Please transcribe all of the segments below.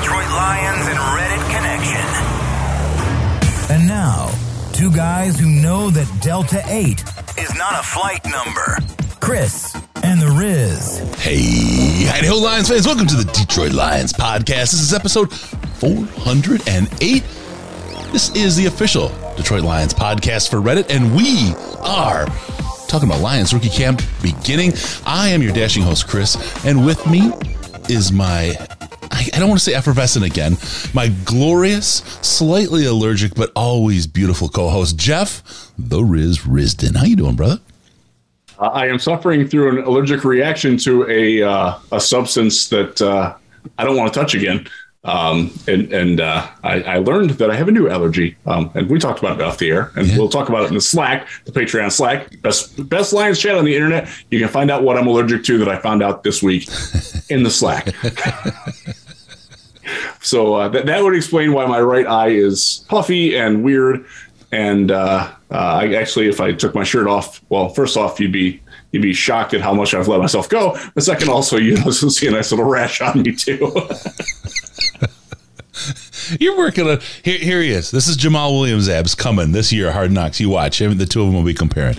Detroit Lions and Reddit connection. And now, two guys who know that Delta 8 is not a flight number Chris and the Riz. Hey, howdy ho, Lions fans. Welcome to the Detroit Lions podcast. This is episode 408. This is the official Detroit Lions podcast for Reddit, and we are talking about Lions rookie camp beginning. I am your dashing host, Chris, and with me is my I, I don't want to say effervescent again. My glorious, slightly allergic, but always beautiful co-host, Jeff, the Riz Risdon. How you doing, brother? Uh, I am suffering through an allergic reaction to a uh, a substance that uh, I don't want to touch again. Um, and and uh, I, I, learned that I have a new allergy, um, and we talked about it off the air, and yeah. we'll talk about it in the Slack, the Patreon Slack, best best Lions chat on the internet. You can find out what I'm allergic to that I found out this week in the Slack. so uh, that that would explain why my right eye is puffy and weird. And uh, uh, I actually, if I took my shirt off, well, first off, you'd be you'd be shocked at how much I've let myself go. But second, also, you know, see a nice little rash on me too. You're working on here. Here he is. This is Jamaal Williams abs coming this year. Hard Knocks. You watch. The two of them will be comparing.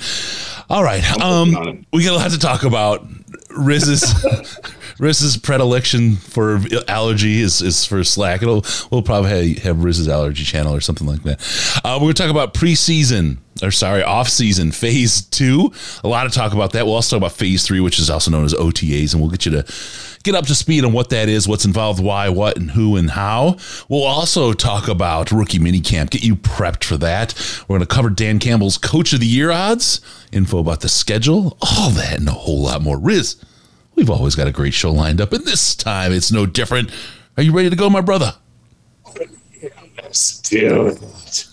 All right. Um, we got a lot to talk about. Riz's Riz's predilection for allergy is, is for Slack. It'll we'll probably have, have Riz's allergy channel or something like that. Uh, we're going to talk about preseason or sorry, off season phase two. A lot of talk about that. We'll also talk about phase three, which is also known as OTAs, and we'll get you to get up to speed on what that is, what's involved, why, what, and who and how. We'll also talk about rookie minicamp, get you prepped for that. We're going to cover Dan Campbell's Coach of the Year odds, info about the schedule, all that, and a whole lot more. Riz, we've always got a great show lined up, and this time it's no different. Are you ready to go, my brother? Let's do it.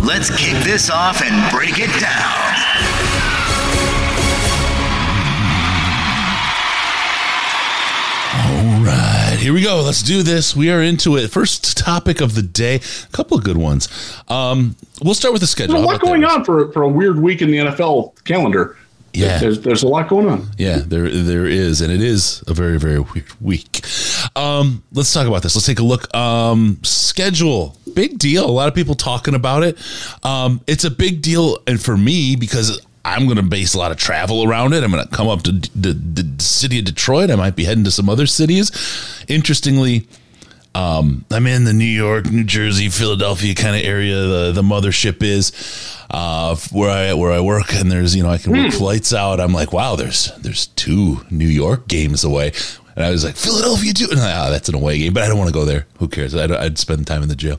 Let's kick this off and break it down. All right, here we go. Let's do this. We are into it. First topic of the day. A couple of good ones. Um, we'll start with the schedule. There's a lot going on for, for a weird week in the NFL calendar. Yeah, there's there's a lot going on. Yeah, there there is, and it is a very very weird week. Um, let's talk about this. Let's take a look. Um, schedule, big deal. A lot of people talking about it. Um, it's a big deal, and for me because I'm going to base a lot of travel around it. I'm going to come up to the, the city of Detroit. I might be heading to some other cities. Interestingly um, I'm in the New York, New Jersey, Philadelphia kind of area. The the mothership is uh, where I where I work, and there's you know I can work mm. flights out. I'm like, wow, there's there's two New York games away, and I was like, Philadelphia too. And like, oh, that's an away game, but I don't want to go there. Who cares? I'd, I'd spend time in the jail.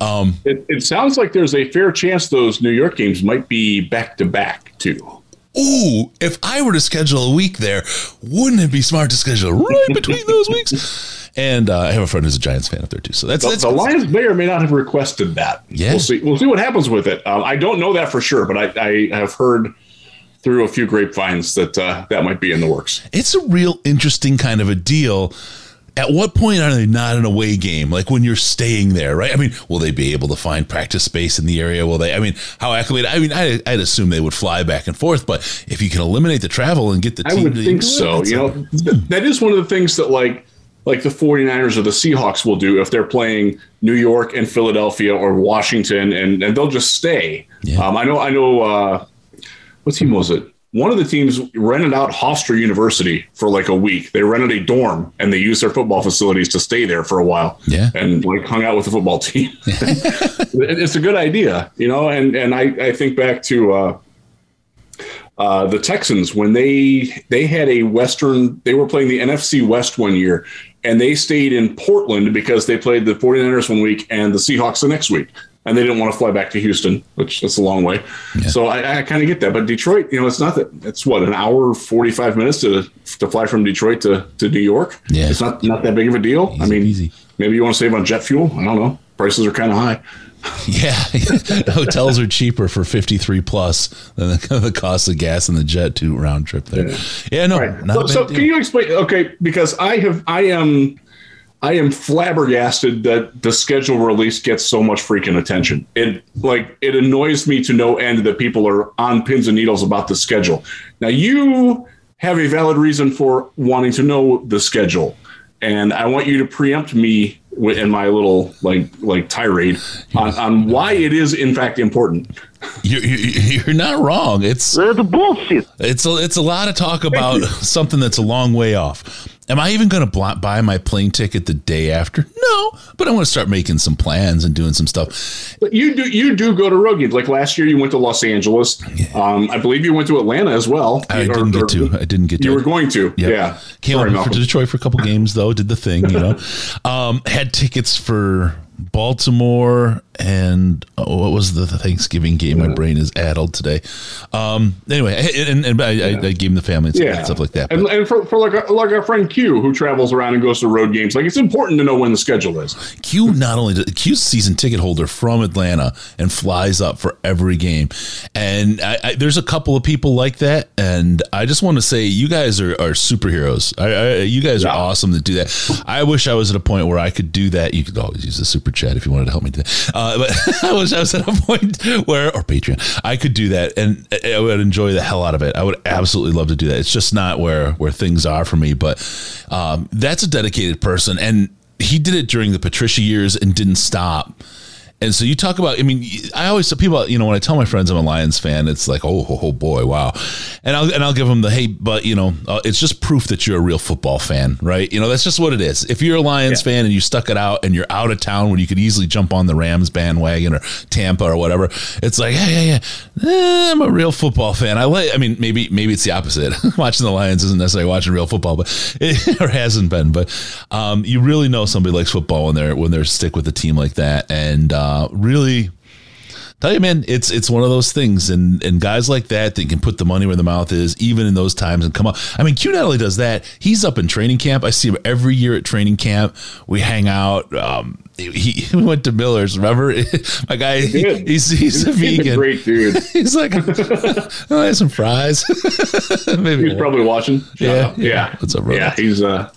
Um, it, it sounds like there's a fair chance those New York games might be back to back too. Ooh, if I were to schedule a week there, wouldn't it be smart to schedule right between those weeks? And uh, I have a friend who's a Giants fan up there too. So that's, the, that's the Lions may or may not have requested that. Yeah, we'll see. We'll see what happens with it. Um, I don't know that for sure, but I, I have heard through a few grapevines that uh, that might be in the works. It's a real interesting kind of a deal. At what point are they not an away game? Like when you're staying there, right? I mean, will they be able to find practice space in the area? Will they? I mean, how acclimated? I mean, I, would assume they would fly back and forth, but if you can eliminate the travel and get the team, I would think so. You know, that is one of the things that like like the 49ers or the Seahawks will do if they're playing New York and Philadelphia or Washington, and, and they'll just stay. Yeah. Um, I know, I know, uh, what team was it? One of the teams rented out Hofstra University for like a week. They rented a dorm and they used their football facilities to stay there for a while. Yeah. And like hung out with the football team. it's a good idea, you know, and, and I, I think back to, uh, uh, the Texans when they they had a Western they were playing the NFC West one year and they stayed in Portland because they played the 49ers one week and the Seahawks the next week. And they didn't want to fly back to Houston, which that's a long way. Yeah. So I, I kind of get that. But Detroit, you know, it's not that it's what an hour forty five minutes to to fly from Detroit to, to New York. Yeah, it's not not that big of a deal. Easy, I mean, easy. maybe you want to save on jet fuel. I don't know. prices are kind of high. Yeah, hotels are cheaper for fifty three plus than the, the, cost of gas and the jet to round trip there. Yeah, yeah no. Right. so, so can you explain? Okay, because I have I am I am flabbergasted that the schedule release gets so much freaking attention. It like it annoys me to no end that people are on pins and needles about the schedule. Now you have a valid reason for wanting to know the schedule, and I want you to preempt me in my little like like tirade on, on why it is in fact important. You're, you're not wrong. It's the bullshit. It's a, it's a lot of talk about something that's a long way off. Am I even going to buy my plane ticket the day after? No, but I want to start making some plans and doing some stuff. But you do you do go to road games. Like last year, you went to Los Angeles. Yeah. Um, I believe you went to Atlanta as well. I or, didn't get to. I didn't get. You to. were going to. Yep. Yeah. Came Sorry, over to Detroit for a couple games though. Did the thing, you know. um, had tickets for Baltimore and oh, what was the Thanksgiving game? My brain is addled today. Um, anyway, and, and I, yeah. I, I, gave him the family and yeah. stuff like that. And, and, for, for like, a, like our friend Q who travels around and goes to road games, like it's important to know when the schedule is. Q not only does, Q's season ticket holder from Atlanta and flies up for every game, and I, there's a couple of people like that, and I just want to say you guys are, are superheroes. you guys are awesome to do that. I wish I was at a point where I could do that. You could always use the super chat if you wanted to help me. Today. Uh, but I was I was at a point where or Patreon I could do that and I would enjoy the hell out of it. I would absolutely love to do that. It's just not where where things are for me. But um, that's a dedicated person, and he did it during the Patricia years and didn't stop and so you talk about, I mean, I always tell people, you know, when I tell my friends I'm a Lions fan, it's like, oh, oh, oh boy, wow. And I'll, and I'll give them the, hey, but, you know, uh, it's just proof that you're a real football fan, right? You know, that's just what it is. If you're a Lions yeah. fan and you stuck it out and you're out of town when you could easily jump on the Rams bandwagon or Tampa or whatever, it's like, yeah, yeah, yeah, eh, I'm a real football fan. I like, I mean, maybe, maybe it's the opposite. watching the Lions isn't necessarily watching real football, but it, or hasn't been, but um, you really know somebody likes football when they're, when they're stick with a team like that. And uh, really, tell you, man, it's it's one of those things, and and guys like that that can put the money where the mouth is, even in those times, and come on. I mean, Q not only does that, he's up in training camp. I see him every year at training camp. We hang out. Um, he, he went to Miller's. Remember, my guy. He, he's he's a vegan. A great dude. he's like, oh, I have some fries. Maybe he's probably watching. Yeah, yeah, yeah. What's up, brother? Yeah, he's uh,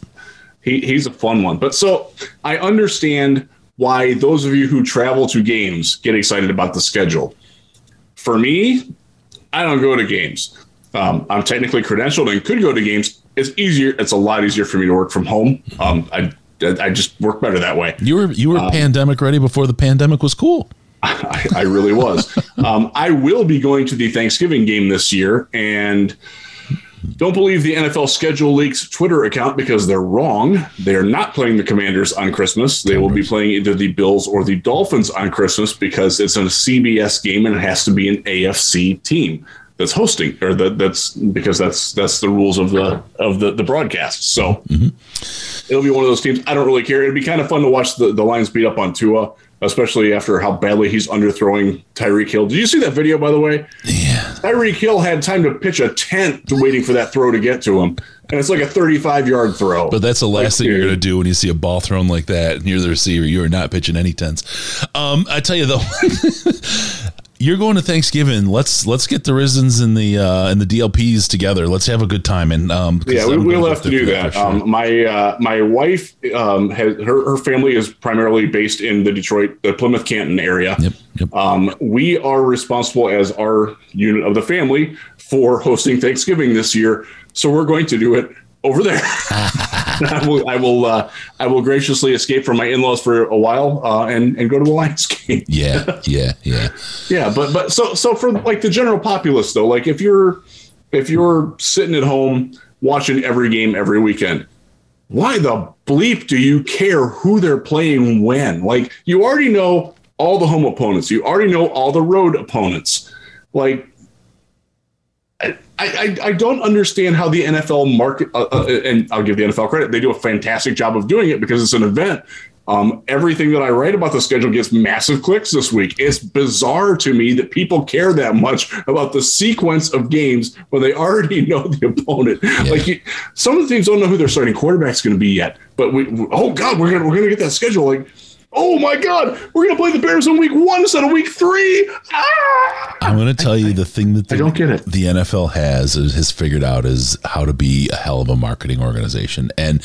he he's a fun one. But so I understand why those of you who travel to games get excited about the schedule. For me, I don't go to games. Um, I'm technically credentialed and could go to games. It's easier. It's a lot easier for me to work from home. Um, I I just work better that way. You were you were um, pandemic ready before the pandemic was cool. I, I really was. um, I will be going to the Thanksgiving game this year, and don't believe the NFL Schedule Leaks Twitter account because they're wrong. They are not playing the Commanders on Christmas. They will be playing either the Bills or the Dolphins on Christmas because it's a CBS game and it has to be an AFC team that's hosting or that that's because that's that's the rules of the of the the broadcast. So mm-hmm. it'll be one of those teams. I don't really care. It'd be kind of fun to watch the the Lions beat up on Tua especially after how badly he's underthrowing Tyreek Hill. Did you see that video, by the way? Yeah. Tyreek Hill had time to pitch a tent waiting for that throw to get to him. And it's like a 35 yard throw. But that's the last like, thing you're going to do when you see a ball thrown like that and you're the receiver. You are not pitching any tents. Um, I tell you, though, you're going to Thanksgiving. Let's let's get the Rizins and the uh, and the DLPs together. Let's have a good time. And um, yeah, we, will have to do that. Sure. Um, my uh, my wife um, has her her family is primarily based in the Detroit, the Plymouth Canton area. Yep, yep. Um, we are responsible as our unit of the family for hosting Thanksgiving this year. So we're going to do it over there. I will, I will, uh, I will graciously escape from my in-laws for a while uh, and and go to the Lions game. yeah, yeah, yeah, yeah. But but so so for like the general populace though, like if you're if you're sitting at home watching every game every weekend, why the bleep do you care who they're playing when? Like you already know all the home opponents, you already know all the road opponents. Like I, I, I don't understand how the NFL market, uh, uh, and I'll give the NFL credit, they do a fantastic job of doing it because it's an event. Um, everything that I write about the schedule gets massive clicks this week. It's bizarre to me that people care that much about the sequence of games when they already know the opponent. Yeah. Like you, some of the teams don't know who their starting quarterback is going to be yet, but we, oh god, we're gonna we're gonna get that schedule. Like oh my god, we're gonna play the Bears in week one instead of week three. Ah! I'm going to tell you the thing that the, I don't get it. the NFL has has figured out is how to be a hell of a marketing organization, and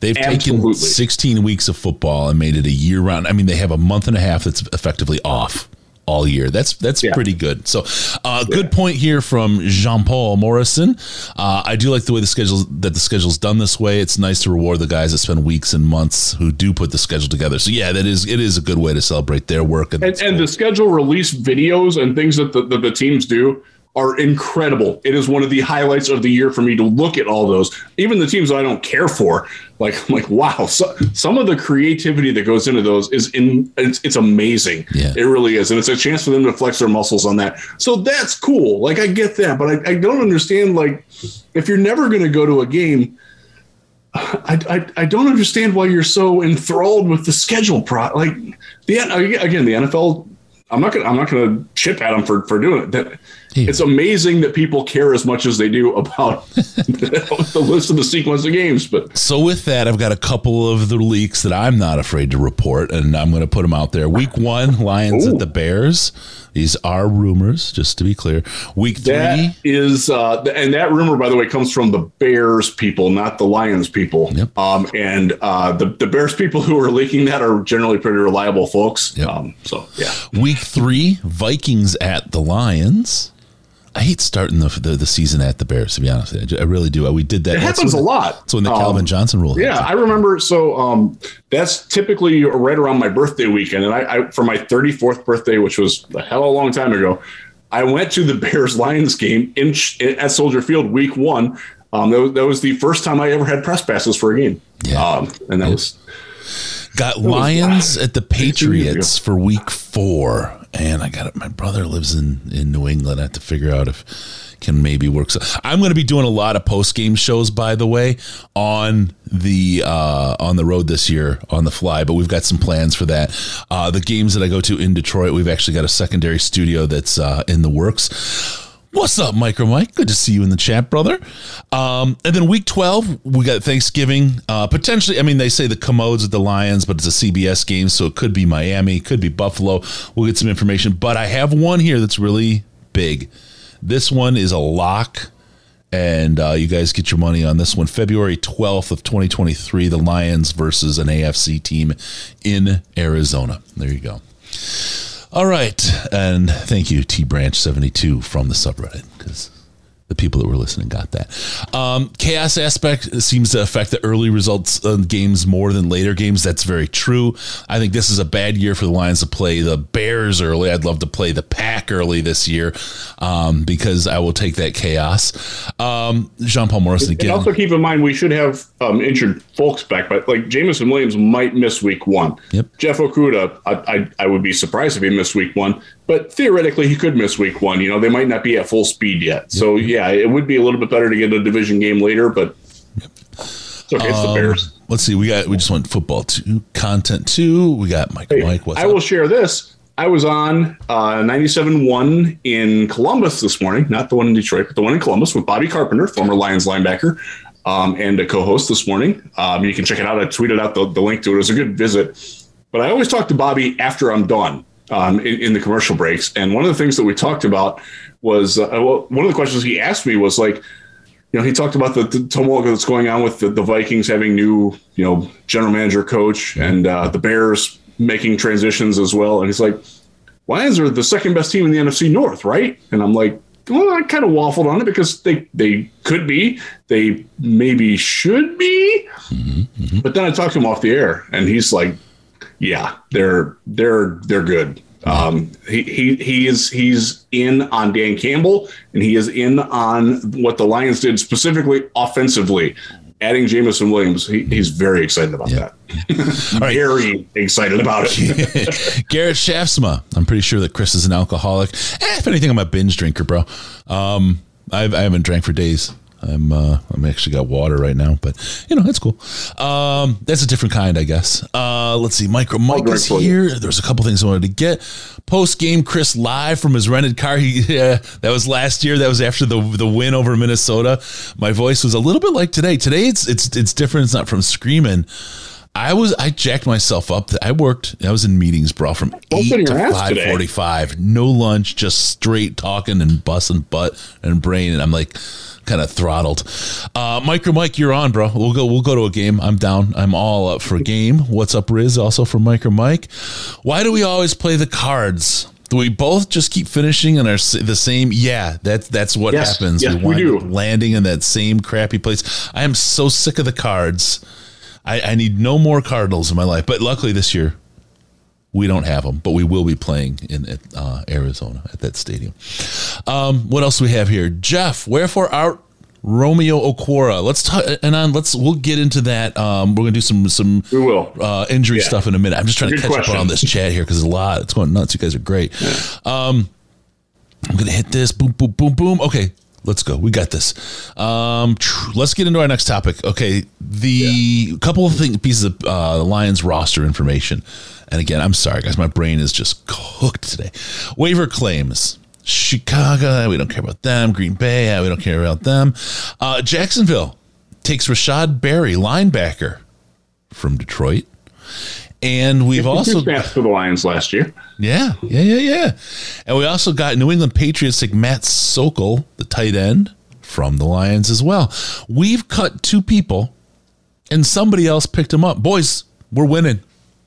they've Absolutely. taken 16 weeks of football and made it a year round. I mean, they have a month and a half that's effectively off all year. That's that's Yeah. pretty good. So, uh, good point here from Jean Paul Morrison. Uh, I do like the way the schedule that the schedule's done this way. It's nice to reward the guys that spend weeks and months who do put the schedule together. So, yeah, that is it is a good way to celebrate their work. And, and the schedule release videos and things that the, that the teams do are incredible. It is one of the highlights of the year for me to look at all those. Even the teams I don't care for, like I'm like wow, so, some of the creativity that goes into those is in it's, it's amazing. Yeah. It really is, and it's a chance for them to flex their muscles on that. So that's cool. Like I get that, but I, I don't understand. Like if you're never going to go to a game. I, I, I don't understand why you're so enthralled with the schedule pro like the again the NFL I'm not gonna I'm not gonna chip at them for for doing it. That, It's amazing that people care as much as they do about the list of the sequence of games. But So with that, I've got a couple of the leaks that I'm not afraid to report, and I'm going to put them out there. Week one, Lions Ooh. at the Bears. These are rumors, just to be clear. Week three, that is uh, and that rumor by the way comes from the Bears people, not the Lions people. Yep. Um, and uh, the the Bears people who are leaking that are generally pretty reliable folks. Yep. Um, so yeah. week three, Vikings at the Lions. I hate starting the, the the season at the Bears. To be honest, you. I really do. We did that. It happens a lot. That's when the Um, Calvin Johnson rule. Yeah, I remember. So um, that's typically right around my birthday weekend, and I, I for my 34th birthday, which was a hell of a long time ago, I went to the Bears Lions game in at Soldier Field, Week One. Um, that, was, that was the first time I ever had press passes for a game. Yeah. Um, and that was Got Lions at the Patriots for week four. And I got it. My brother lives in, in New England. I have to figure out if can maybe work. So I'm going to be doing a lot of post game shows, by the way, on the uh, on the road this year on the fly. But we've got some plans for that. Uh, the games that I go to in Detroit, we've actually got a secondary studio that's uh, in the works. What's up, Micro Mike? Good to see you in the chat, brother. Um, and then week 12, we got Thanksgiving. Uh, potentially, I mean, they say the commodes at the Lions, but it's a CBS game, so it could be Miami, could be Buffalo. We'll get some information. But I have one here that's really big. This one is a lock, and uh, you guys get your money on this one. February 12th of 2023, the Lions versus an AFC team in Arizona. There you go. All right, and thank you, T Branch seventy two from the subreddit because the people that were listening got that. Um, chaos aspect seems to affect the early results of games more than later games. That's very true. I think this is a bad year for the Lions to play the Bears early. I'd love to play the Pack early this year um, because I will take that chaos. Um, Jean Paul Morrison And also keep in mind we should have um, injured folks back, but like Jameson Williams might miss week one. Yep. Jeff Okudah, I, I I would be surprised if he missed week one, but theoretically he could miss week one. You know, they might not be at full speed yet. So yeah, it would be a little bit better to get a division game later, but it's okay. It's the Um, Bears. Let's see. We got. We just went football two, content two. We got Mike. Mike, what's I up? will share this. I was on uh, 97.1 in Columbus this morning, not the one in Detroit, but the one in Columbus with Bobby Carpenter, former Lions linebacker, um, and a co-host this morning. Um, you can check it out. I tweeted out the, the link to it. It was a good visit. But I always talk to Bobby after I'm done um, in, in the commercial breaks. And one of the things that we talked about was uh, well, one of the questions he asked me was like, you know, he talked about the, the tumult that's going on with the, the Vikings having new, you know, general manager, coach, and uh, the Bears making transitions as well. And he's like, Lions are the second best team in the NFC North, right? And I'm like, well, I kind of waffled on it because they they could be, they maybe should be. But then I talked to him off the air, and he's like, yeah, they're they're they're good. Um, he, he he is he's in on Dan Campbell, and he is in on what the Lions did specifically offensively, adding Jameson Williams. He, he's very excited about that. right. Very excited about it. Garrett Shaftsma. I'm pretty sure that Chris is an alcoholic. Eh, if anything, I'm a binge drinker, bro. Um, I've, I haven't drank for days. I'm uh, I'm actually got water right now, but you know that's cool. Um, that's a different kind, I guess. Uh, let's see. Micro Mike is here. There's a couple things I wanted to get. Post game, Chris live from his rented car. He yeah, that was last year. That was after the the win over Minnesota. My voice was a little bit like today. Today it's it's it's different. It's not from screaming. I was I jacked myself up. I worked. I was in meetings, bro, from eight to five forty-five. No lunch, just straight talking and busting butt and brain. And I'm like, kind of throttled. Uh, Micro Mike, you're on, bro. We'll go. We'll go to a game. I'm down. I'm all up for a game. What's up, Riz? Also for Micro Mike. Why do we always play the cards? Do we both just keep finishing in our the same? Yeah, that's that's what yes, happens. Yes, we, we do. landing in that same crappy place. I am so sick of the cards. I, I need no more Cardinals in my life. But luckily this year, we don't have them, but we will be playing in uh, Arizona at that stadium. Um, what else do we have here? Jeff, wherefore art Romeo Okwara. Let's talk and on. Let's we'll get into that. Um, we're gonna do some some we will uh, injury yeah. stuff in a minute. I'm just trying Good to catch question. up on this chat here because a lot. It's going nuts. You guys are great. Yeah. Um, I'm gonna hit this. Boom, boom, boom, boom. Okay, let's go. We got this. Um, let's get into our next topic. Okay, the yeah. couple of things, pieces of uh, the Lions roster information. And again, I'm sorry, guys, my brain is just cooked today. Waiver claims. Chicago, we don't care about them. Green Bay, we don't care about them. Uh, Jacksonville takes Rashod Berry, linebacker from Detroit. And we've also passed for the Lions last year. Yeah, yeah, yeah, yeah. And we also got New England Patriots like Matt Sokol, the tight end from the Lions as well. We've cut two people, and somebody else picked them up. Boys, we're winning.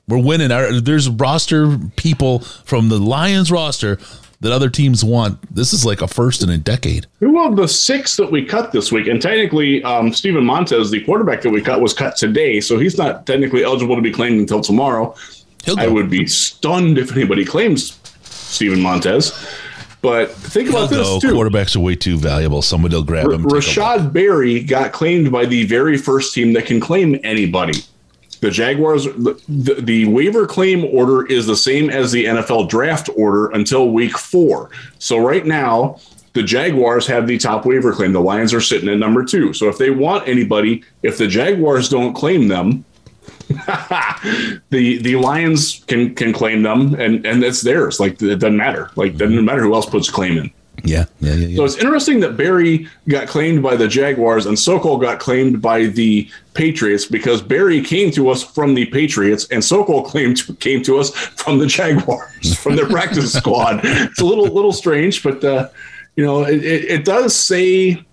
We're winning. Our, there's roster people from the Lions roster that other teams want. This is like a first in a decade. Well, the six that we cut this week, and technically, um, Steven Montez, the quarterback that we cut, was cut today, so he's not technically eligible to be claimed until tomorrow. I would be stunned if anybody claims Steven Montez. But think about He'll this go. too. Quarterbacks are way too valuable. Somebody will grab him. Rashod Berry got claimed by the very first team that can claim anybody. The Jaguars, the, the, waiver claim order is the same as the NFL draft order until week four. So right now, the Jaguars have the top waiver claim. The Lions are sitting at number two. So if they want anybody, if the Jaguars don't claim them, the the Lions can can claim them and and it's theirs. Like it doesn't matter. Like doesn't matter who else puts claim in. Yeah, yeah, yeah, yeah. So it's interesting that Berry got claimed by the Jaguars and Sokol got claimed by the Patriots because Berry came to us from the Patriots and Sokol claimed came to us from the Jaguars from their practice squad. It's a little little strange, but uh, you know it, it, it does say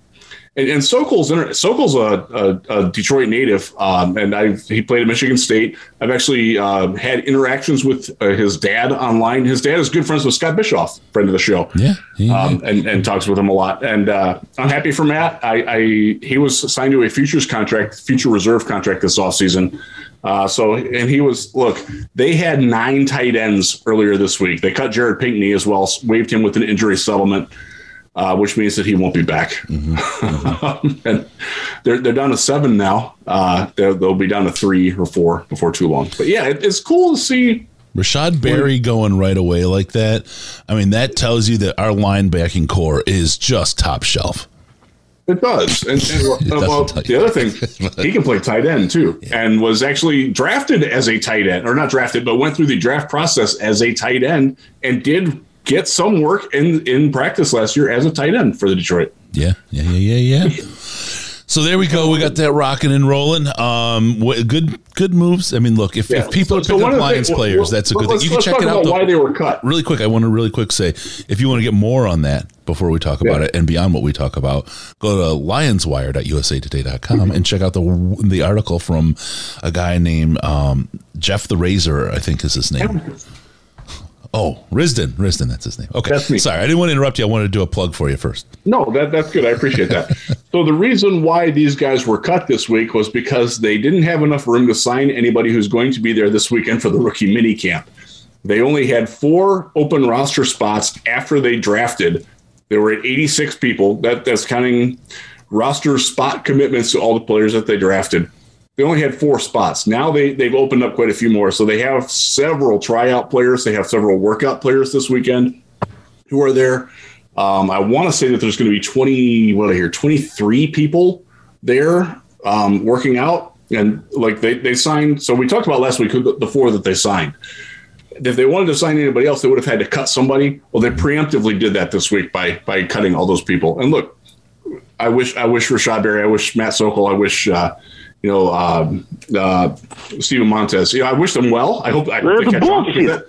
and, and Sokol's Sokol's a, a, a Detroit native, um, and I he played at Michigan State. I've actually uh, had interactions with uh, his dad online. His dad is good friends with Scott Bischoff, friend of the show. Yeah, yeah. Um, and and talks with him a lot. And uh, I'm happy for Matt. I, I, he was signed to a futures contract, future reserve contract this offseason. Uh, so, and he was, look, they had nine tight ends earlier this week. They cut Jared Pinkney as well, waived him with an injury settlement uh, which means that he won't be back. Mm-hmm. Mm-hmm. and they're they're down to seven now. Uh, they'll be down to three or four before too long. But yeah, it, it's cool to see. Rashod Berry going right away like that. I mean, that tells you that our linebacking corps is just top shelf. It does. And, and well, the other thing, he can play tight end too, yeah. and was actually drafted as a tight end, or not drafted, but went through the draft process as a tight end and did get some work in in practice last year as a tight end for the Detroit. Yeah, yeah, yeah, yeah, yeah. So there we go. We got that rocking and rolling. Um, good, good moves. I mean, look, if, yeah. if people so, are picking so up Lions players, well, that's a good thing. You can check it out. Though. Why they were cut? Really quick, I want to really quick say, if you want to get more on that before we talk about it and beyond what we talk about, go to lionswire.usatoday.com mm-hmm. and check out the the article from a guy named um, Jeff the Razor. I think is his name. Oh, Risdon. Risdon, that's his name. Okay. That's me. Sorry, I didn't want to interrupt you. I wanted to do a plug for you first. No, that, that's good. I appreciate that. so, the reason why these guys were cut this week was because they didn't have enough room to sign anybody who's going to be there this weekend for the rookie mini camp. They only had four open roster spots after they drafted. They were at 86 people. That, that's counting roster spot commitments to all the players that they drafted they only had four spots. Now they they've opened up quite a few more. So they have several tryout players. They have several workout players this weekend who are there. Um, I want to say that there's going to be 20, what I hear, 23 people there um, working out. And like they, they signed, so we talked about last week the four that they signed. If they wanted to sign anybody else, they would have had to cut somebody. Well, they preemptively did that this week by by cutting all those people. And look, I wish I wish Rashod Berry, I wish Matt Sokol, I wish uh, you know, um, uh, Steven Montez. You know, I wish them well. I hope I hope they catch on because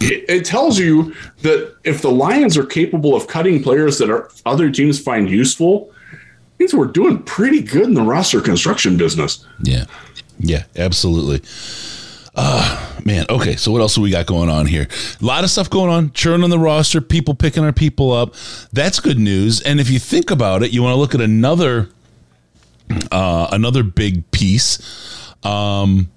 it, it tells you that if the Lions are capable of cutting players that are other teams find useful, means we're doing pretty good in the roster construction business. Yeah, yeah, absolutely. Uh, man, okay. So what else do we got going on here? A lot of stuff going on. Churn on the roster, people picking our people up. That's good news. And if you think about it, you want to look at another uh, another big piece. Um,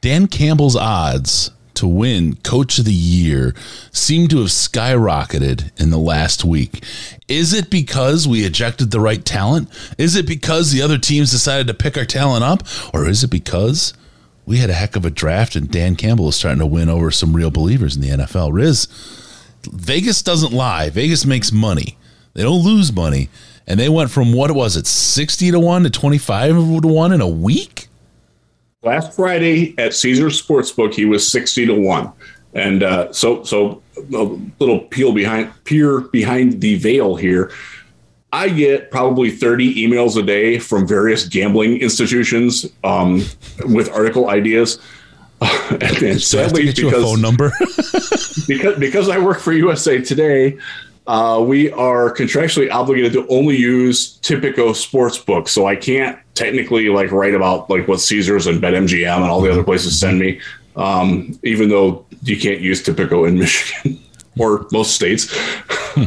Dan Campbell's odds to win Coach of the Year seem to have skyrocketed in the last week. Is it because we ejected the right talent? Is it because the other teams decided to pick our talent up? Or is it because we had a heck of a draft and Dan Campbell is starting to win over some real believers in the NFL? Riz, Vegas doesn't lie. Vegas makes money. They don't lose money. And they went from what was it, 60 to 1 to 25 to 1 in a week? last Friday at Caesars Sportsbook, he was sixty to one, and uh, so so a little peel behind peer behind the veil here. I get probably 30 emails a day from various gambling institutions um, with article ideas. and sadly, because, phone number because because I work for USA Today, uh, we are contractually obligated to only use Tipico Sportsbook, so I can't technically like write about like what Caesars and BetMGM and all the other places send me, um, even though you can't use Tipico in Michigan or most states.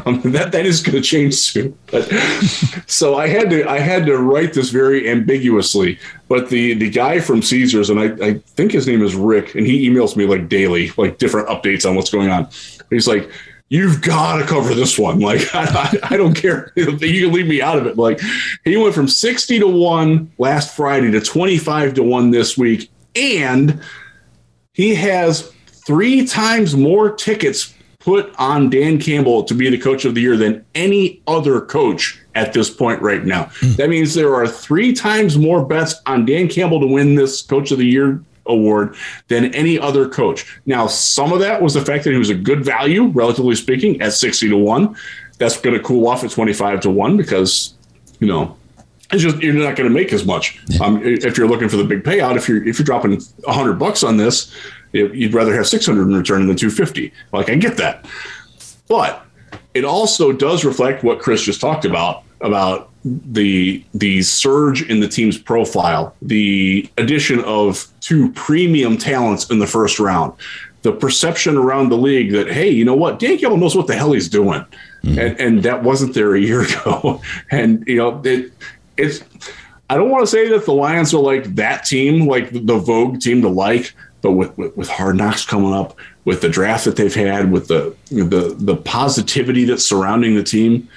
um, that that is going to change soon. But so I had to I had to write this very ambiguously. But the the guy from Caesars and I, I think his name is Rick, and he emails me like daily, like different updates on what's going on. He's like you've got to cover this one. Like, I, I, don't care. You can leave me out of it. Like, he went from 60 to 1 last Friday to 25 to 1 this week. And he has three times more tickets put on Dan Campbell to be the coach of the year than any other coach at this point right now. Mm. That means there are three times more bets on Dan Campbell to win this coach of the year award than any other coach. Now, some of that was the fact that he was a good value, relatively speaking, at 60 to 1. That's going to cool off at 25 to 1 because, you know, it's just you're not going to make as much. Um, if you're looking for the big payout, if you're if you're dropping 100 bucks on this, you'd rather have 600 in return than 250. Like I get that. But it also does reflect what Chris just talked about about the the surge in the team's profile, the addition of two premium talents in the first round, the perception around the league that hey, you know what, Dan Campbell knows what the hell he's doing, mm-hmm. and and that wasn't there a year ago, and you know it it's. I don't want to say that the Lions are like that team, like the Vogue team to like, but with, with, with hard knocks coming up, with the draft that they've had, with the the the positivity that's surrounding the team,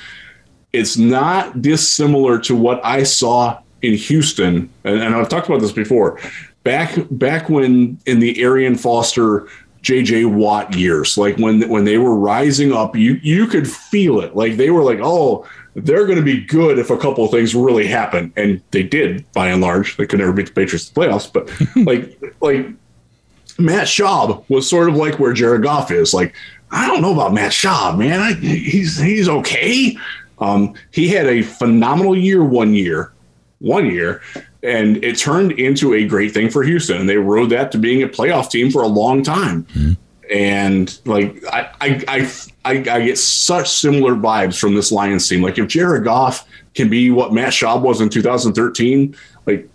it's not dissimilar to what I saw in Houston, and, and, I've talked about this before. Back back when in the Arian Foster, J.J. Watt years, like when when they were rising up, you you could feel it. Like they were like, oh, they're going to be good if a couple of things really happen, and they did by and large. They could never beat the Patriots in the playoffs, but like like Matt Schaub was sort of like where Jared Goff is. Like I don't know about Matt Schaub, man. I, he's he's okay. Um, he had a phenomenal year one year, one year, and it turned into a great thing for Houston. And they rode that to being a playoff team for a long time. Mm-hmm. And like I, I, I, I, I get such similar vibes from this Lions team. Like if Jared Goff can be what Matt Schaub was in 2013, like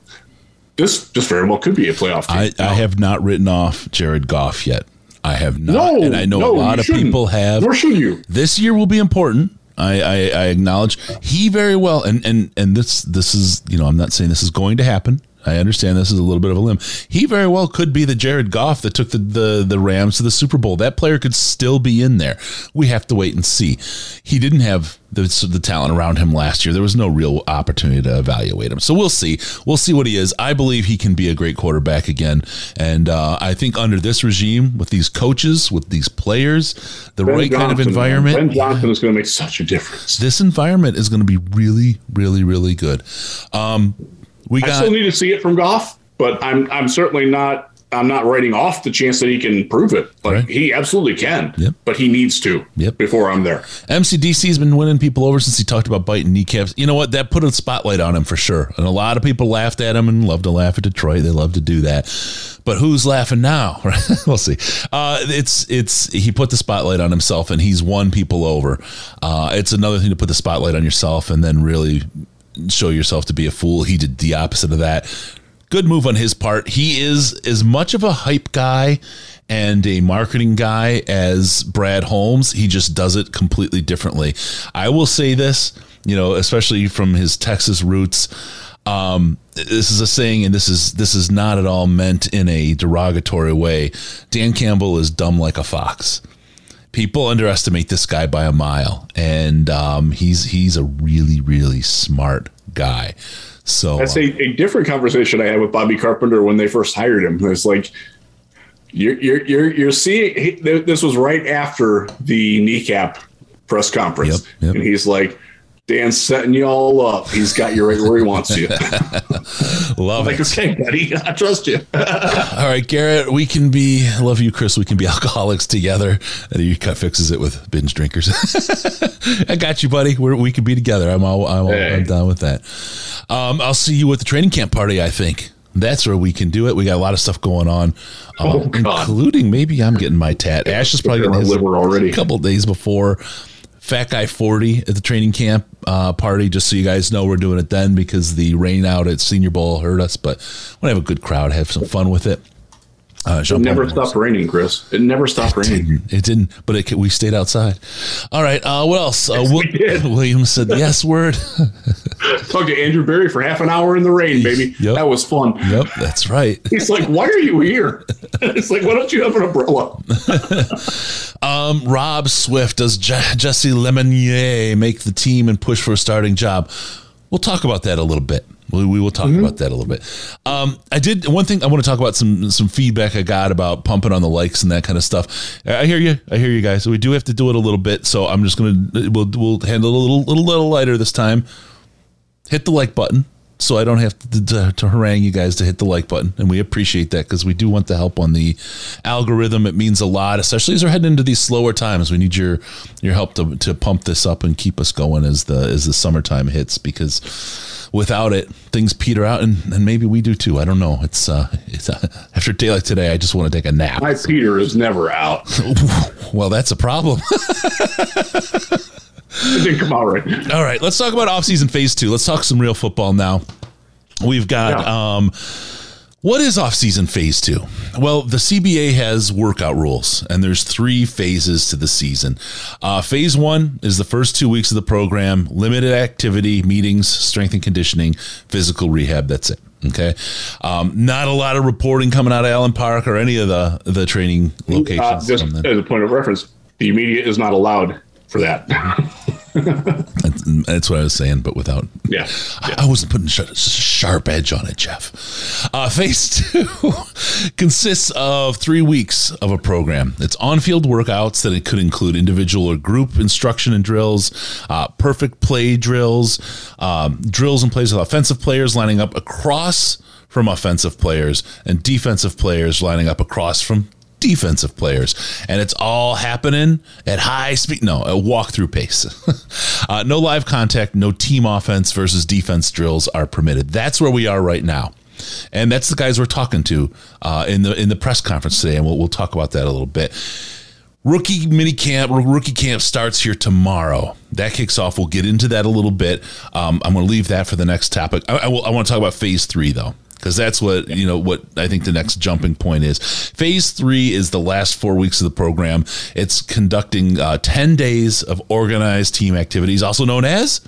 this, this very well could be a playoff team. I, I have not written off Jared Goff yet. I have not, no, and I know no, a lot of people have. Nor should you. This year will be important. I, I, I acknowledge he very well, and and and this this is you know I'm not saying this is going to happen. I understand this is a little bit of a limb. He very well could be the Jared Goff that took the, the, the Rams to the Super Bowl. That player could still be in there. We have to wait and see. He didn't have the, the talent around him last year. There was no real opportunity to evaluate him. So we'll see. We'll see what he is. I believe he can be a great quarterback again. And uh, I think under this regime, with these coaches, with these players, the ben right Johnson, kind of environment. Ben Johnson is going to make such a difference. This environment is going to be really, really, really good. Um, we got, I still need to see it from Goff, but I'm I'm certainly not I'm not writing off the chance that he can prove it. Like Right. he absolutely can. Yep. But he needs to Yep. before I'm there. MCDC's been winning people over since he talked about biting kneecaps. You know what? That put a spotlight on him for sure. And a lot of people laughed at him and love to laugh at Detroit. They love to do that. But who's laughing now? we'll see. Uh, it's it's he put the spotlight on himself and he's won people over. Uh, it's another thing to put the spotlight on yourself and then really show yourself to be a fool. He did the opposite of that. Good move on his part. He is as much of a hype guy and a marketing guy as Brad Holmes. He just does it completely differently. I will say this, you know, especially from his Texas roots. Um, this is a saying, and this is this is not at all meant in a derogatory way. Dan Campbell is dumb like a fox people underestimate this guy by a mile, and um, he's he's a really really smart guy. So That's a, a different conversation I had with Bobby Carpenter when they first hired him. It's like you're you're you're, you're seeing he, this was right after the kneecap press conference, Yep, yep. and he's like. Dan's setting you all up. He's got you right where he wants you. love like, it. okay, buddy, I trust you. All right, Garrett, we can be love you, Chris. We can be alcoholics together. And you cut fixes it with binge drinkers. I got you, buddy. We're, we can be together. I'm all, I'm, all, Hey. I'm down with that. Um, I'll see you at the training camp party. I think that's where we can do it. We got a lot of stuff going on, um, Oh, including maybe I'm getting my tat. Ash is probably getting Our his liver already. a couple days before. Fat Guy 40 at the training camp uh, party, just so you guys know we're doing it then because the rain out at Senior Bowl hurt us. But want to have a good crowd, have some fun with it. Uh, It never stopped raining, Chris. It never stopped raining. It didn't, but it, we stayed outside. All right. Uh, what else? Uh, did. Williams said the yes word. Talked to Andrew Berry for half an hour in the rain, baby. Yep. That was fun. yep, that's right. He's like, "Why are you here?" it's like, "Why don't you have an umbrella?" Um, Rob Swift does Je- Jessie Lemonier make the team and push for a starting job? We'll talk about that a little bit. We, we will talk about that a little bit. Um, I did one thing. I want to talk about some some feedback I got about pumping on the likes and that kind of stuff. I hear you. I hear you guys. So we do have to do it a little bit. So I'm just gonna we'll we'll handle it a little little little lighter this time. Hit the like button. So I don't have to, to, to harangue you guys to hit the like button, and we appreciate that because we do want the help on the algorithm. It means a lot, especially as we're heading into these slower times. We need your your help to, to pump this up and keep us going as the as the summertime hits. Because without it, things peter out, and, and maybe we do too. I don't know. It's uh, it's uh, after a day like today, I just want to take a nap. My Peter is never out. Well, that's a problem. It didn't come out right. All right, let's talk about offseason phase two. Let's talk some real football now. We've got Yeah. um what is off-season phase two? Well, the CBA has workout rules, and there's three phases to the season. Uh, phase one is the first two weeks of the program, limited activity, meetings, strength and conditioning, physical rehab. That's it. Okay. Um, not a lot of reporting coming out of Allen Park or any of the, the training Uh, locations. just as a point of reference, the media is not allowed for that. that's, that's what I was saying, but without yeah. I I wasn't putting sh- sharp edge on it, Jeff. Uh, phase two consists of three weeks of a program. It's on-field workouts that it could include individual or group instruction and drills, uh, perfect play drills, um, drills and plays with offensive players lining up across from offensive players, and defensive players lining up across from defensive players, and it's all happening at high speed. No, a walk-through pace. uh, no live contact, no team offense versus defense drills are permitted. That's where we are right now, and that's the guys we're talking to uh, in the in the press conference today, and we'll we'll talk about that a little bit. Rookie mini camp, rookie camp starts here tomorrow. That kicks off. We'll get into that a little bit. Um, I'm going to leave that for the next topic. I, I, will, I want to talk about phase three though, because that's what you know. What I think the next jumping point is. Phase three is the last four weeks of the program. It's conducting uh, ten days of organized team activities, also known as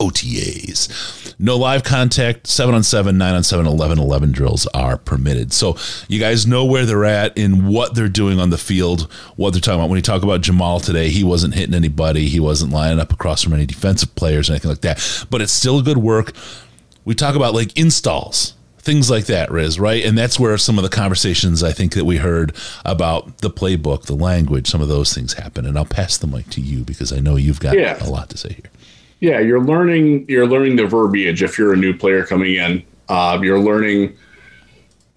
OTAs. No live contact, 7 on 7, 9 on 7, 11 11 drills are permitted. So you guys know where they're at in what they're doing on the field, what they're talking about. When you talk about Jamaal today, he wasn't hitting anybody, he wasn't lining up across from any defensive players or anything like that. But it's still good work. We talk about like installs. Things like that, Riz, right? And that's where some of the conversations I think that we heard about the playbook, the language, some of those things happen. And I'll pass the mic to you because I know you've got Yeah. a lot to say here. Yeah, you're learning. You're learning the verbiage if you're a new player coming in. Uh, you're learning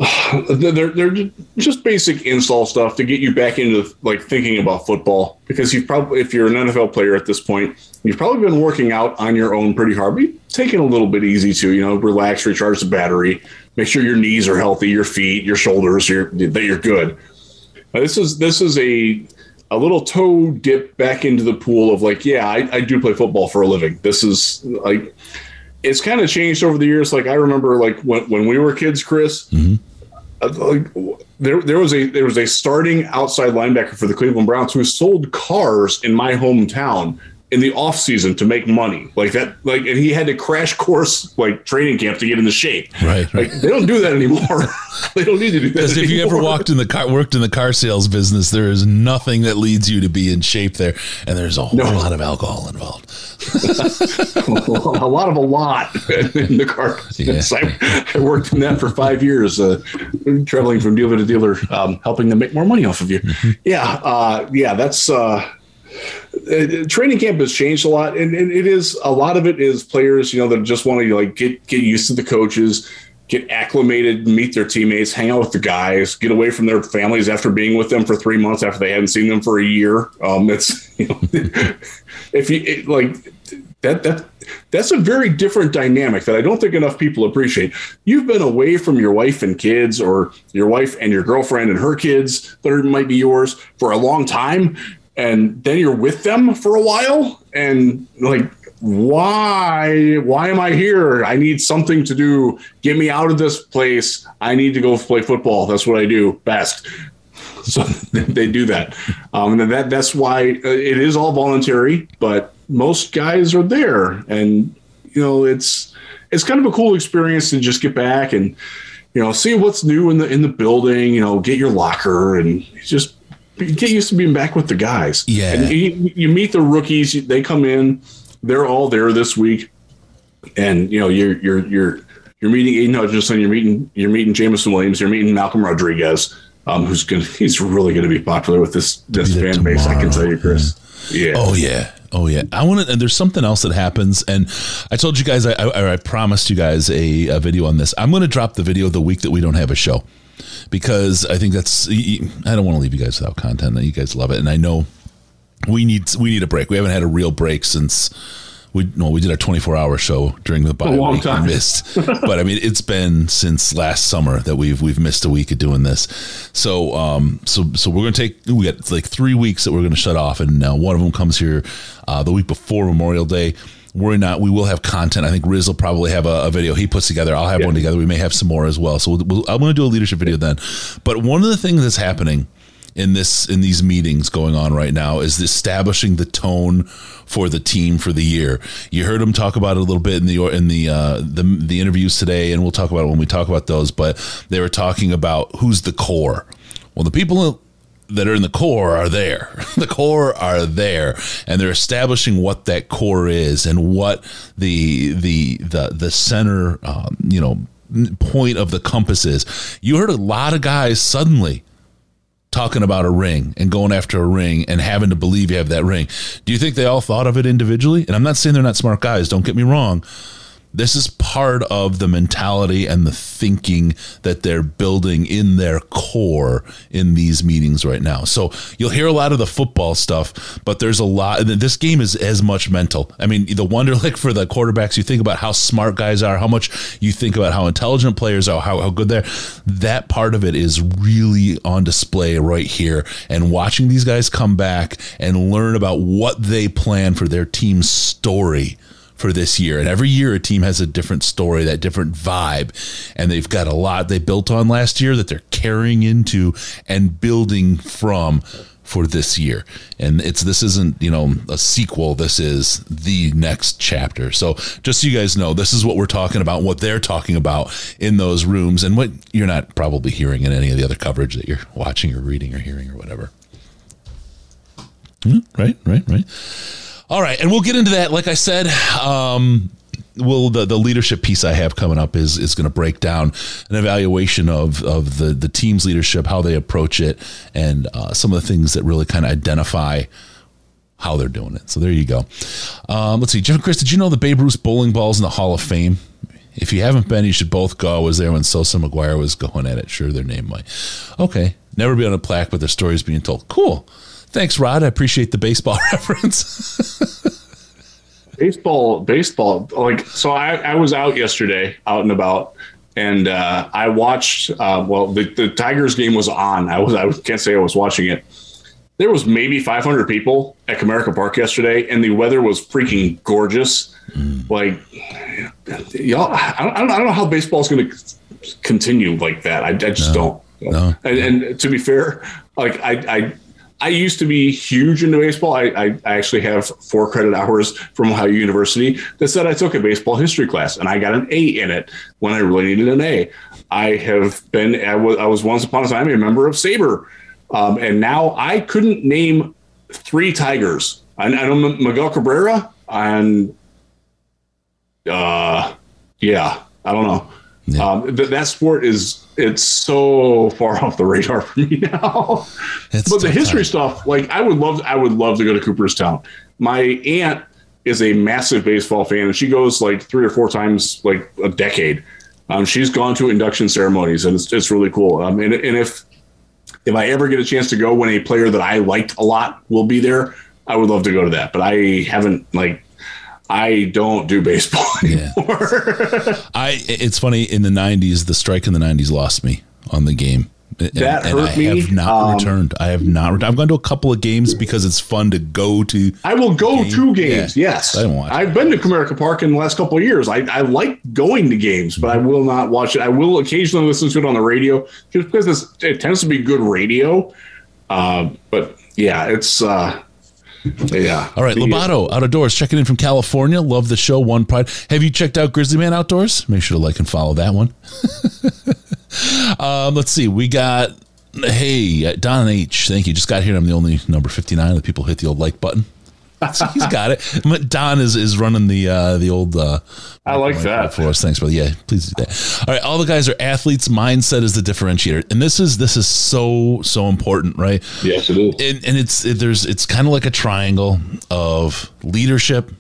they're, they're just basic install stuff to get you back into like thinking about football. Because you've probably if you're an NFL player at this point you've probably been working out on your own pretty hard but taking a little bit easy too you know relax recharge the battery make sure your knees are healthy your feet your shoulders your, that you're good. This is this is a a little toe dip back into the pool of like yeah I, I do play football for a living. This is like it's kind of changed over the years. Like i remember like when, when we were kids chris mm-hmm Uh, there, there was a there was a starting outside linebacker for the Cleveland Browns who sold cars in my hometown in the off season to make money. Like that like and he had to crash course like training camp to get into shape. Right, right. like they don't do that anymore. They don't need to do that because if you ever walked in the car worked in the car sales business there is nothing that leads you to be in shape there. And there's a whole no. lot of alcohol involved a lot of a lot in the car yes. I, I, worked in that for five years uh, traveling from dealer to dealer um, helping them make more money off of you mm-hmm. yeah uh, yeah that's uh, uh, training camp has changed a lot, and, and, it is a lot of it is players, you know, that just want to like get get used to the coaches, get acclimated, meet their teammates, hang out with the guys, get away from their families after being with them for three months after they hadn't seen them for a year. Um, it's you know, if you it, like that that that's a very different dynamic that I don't think enough people appreciate. You've been away from your wife and kids, or your wife and your girlfriend and her kids that are, might be yours for a long time and then you're with them for a while and like why why am i here? I need something to do. Get me out of this place. I need to go play football. That's what i do best. So they do that. Um, and that that's why uh, it is all voluntary but most guys are there and you know it's it's kind of a cool experience to just get back and you know see what's new in the in the building you know get your locker and just get used to being back with the guys. Yeah. And you, you meet the rookies, they come in, they're all there this week. And you know, you're you're you're you're meeting Aidan Hutchinson, you're meeting you're meeting Jameson Williams, you're meeting Malcolm Rodriguez, um, who's gonna he's really gonna be popular with this this fan base, I can tell you, Chris. Yeah. yeah. Oh yeah. Oh yeah, I want to. And there's something else that happens, and I told you guys, I, I, I promised you guys a, a video on this. I'm going to drop the video the week that we don't have a show because I think that's I don't want to leave you guys without content. You guys love it, and I know we need we need a break. We haven't had a real break since we no we did our 24 hour show during the bye week time. missed but i mean it's been since last summer that we've we've missed a week of doing this so um so so we're gonna take we got like three weeks that we're gonna shut off and now one of them comes here uh, the week before memorial day worry not. We will have content. I think Riz will probably have a, a video he puts together. I'll have yeah. one together. We may have some more as well. So we'll, we'll, I'm going to do a leadership video then. But one of the things that's happening in this in these meetings going on right now is establishing the tone for the team for the year. You heard him talk about it a little bit in the in the uh, the, the interviews today, and we'll talk about it when we talk about those. But they were talking about who's the core. Well, the people that are in the core are there. the core are there, and they're establishing what that core is and what the the the the center, um, you know, point of the compass is. You heard a lot of guys suddenly talking about a ring and going after a ring and having to believe you have that ring. Do you think they all thought of it individually? And I'm not saying they're not smart guys. Don't get me wrong this is part of the mentality and the thinking that they're building in their core in these meetings right now. So you'll hear a lot of the football stuff, but there's a lot. This game is as much mental. I mean, the Wonderlic for the quarterbacks, you think about how smart guys are, how much you think about how intelligent players are, how, how good they're. That part of it is really on display right here. And watching these guys come back and learn about what they plan for their team's story for this year. And every year, a team has a different story, that different vibe. And they've got a lot they built on last year that they're carrying into and building from for this year. And it's this isn't, you know, a sequel. This is the next chapter. So just so you guys know, this is what we're talking about, what they're talking about in those rooms and what you're not probably hearing in any of the other coverage that you're watching or reading or hearing or whatever. Hmm, right, right, right. All right, and we'll get into that. Like I said, um, will the, the leadership piece I have coming up is is going to break down an evaluation of of the the team's leadership, how they approach it, and uh, some of the things that really kind of identify how they're doing it. So there you go. Um, let's see, Jeff and Chris, did you know the Babe Ruth bowling balls in the Hall of Fame? If you haven't been, you should both go. I was there when Sosa McGwire was going at it. Sure, their name might. Okay, never be on a plaque, but their stories being told. Cool. Thanks, Rod. I appreciate the baseball reference. baseball, baseball. Like so, I, I was out yesterday, out and about, and uh, I watched. Uh, well, the, the Tigers game was on. I was. I can't say I was watching it. There was maybe 500 people at Comerica Park yesterday, and the weather was freaking gorgeous. Mm. Like, y'all, I don't, I don't know how baseball is going to continue like that. I, I just no, don't. No. And, and, to be fair, like I, I I used to be huge into baseball. I, I, actually have four credit hours from Ohio University that said I took a baseball history class and I got an A in it when I really needed an A. I have been, I was, I was once upon a time a member of SABR. Um, and now I couldn't name three Tigers. I, I know Miguel Cabrera and, uh, yeah, I don't know. Yeah. Um, th- that sport is it's so far off the radar for me now. It's but the history time. stuff, like I would love, I would love to go to Cooperstown. My aunt is a massive baseball fan, and she goes like three or four times, like a decade. Um, she's gone to induction ceremonies, and it's, it's really cool. Um, and, and if if I ever get a chance to go when a player that I liked a lot will be there, I would love to go to that. But I haven't like I don't do baseball anymore. Yeah. I it's funny in the '90s, the strike in the '90s lost me on the game. And, that hurt I me. I have not um, returned. I have not. Returned. I've gone to a couple of games because it's fun to go to. I will go game. to games. Yeah. Yes, I. I've been to Comerica Park in the last couple of years. I, I like going to games, but I will not watch it. I will occasionally listen to it on the radio just because it tends to be good radio. Uh, but yeah, it's. Uh, yeah. All right, Lobato out of doors checking in from California. Love the show. One pride. Have you checked out Grizzly Man Outdoors? Make sure to like and follow that one. um, let's see. We got hey Don H. Thank you. Just got here. I'm the only number 59 that people hit the old like button he's got it. Don is, is running the uh, the old. Uh, I like that for us. Thanks, brother. Yeah, please do that. All right, all the guys are athletes. Mindset is the differentiator, and this is this is so so important, right? Yes, it is. And, and it's it, there's it's kind of like a triangle of leadership,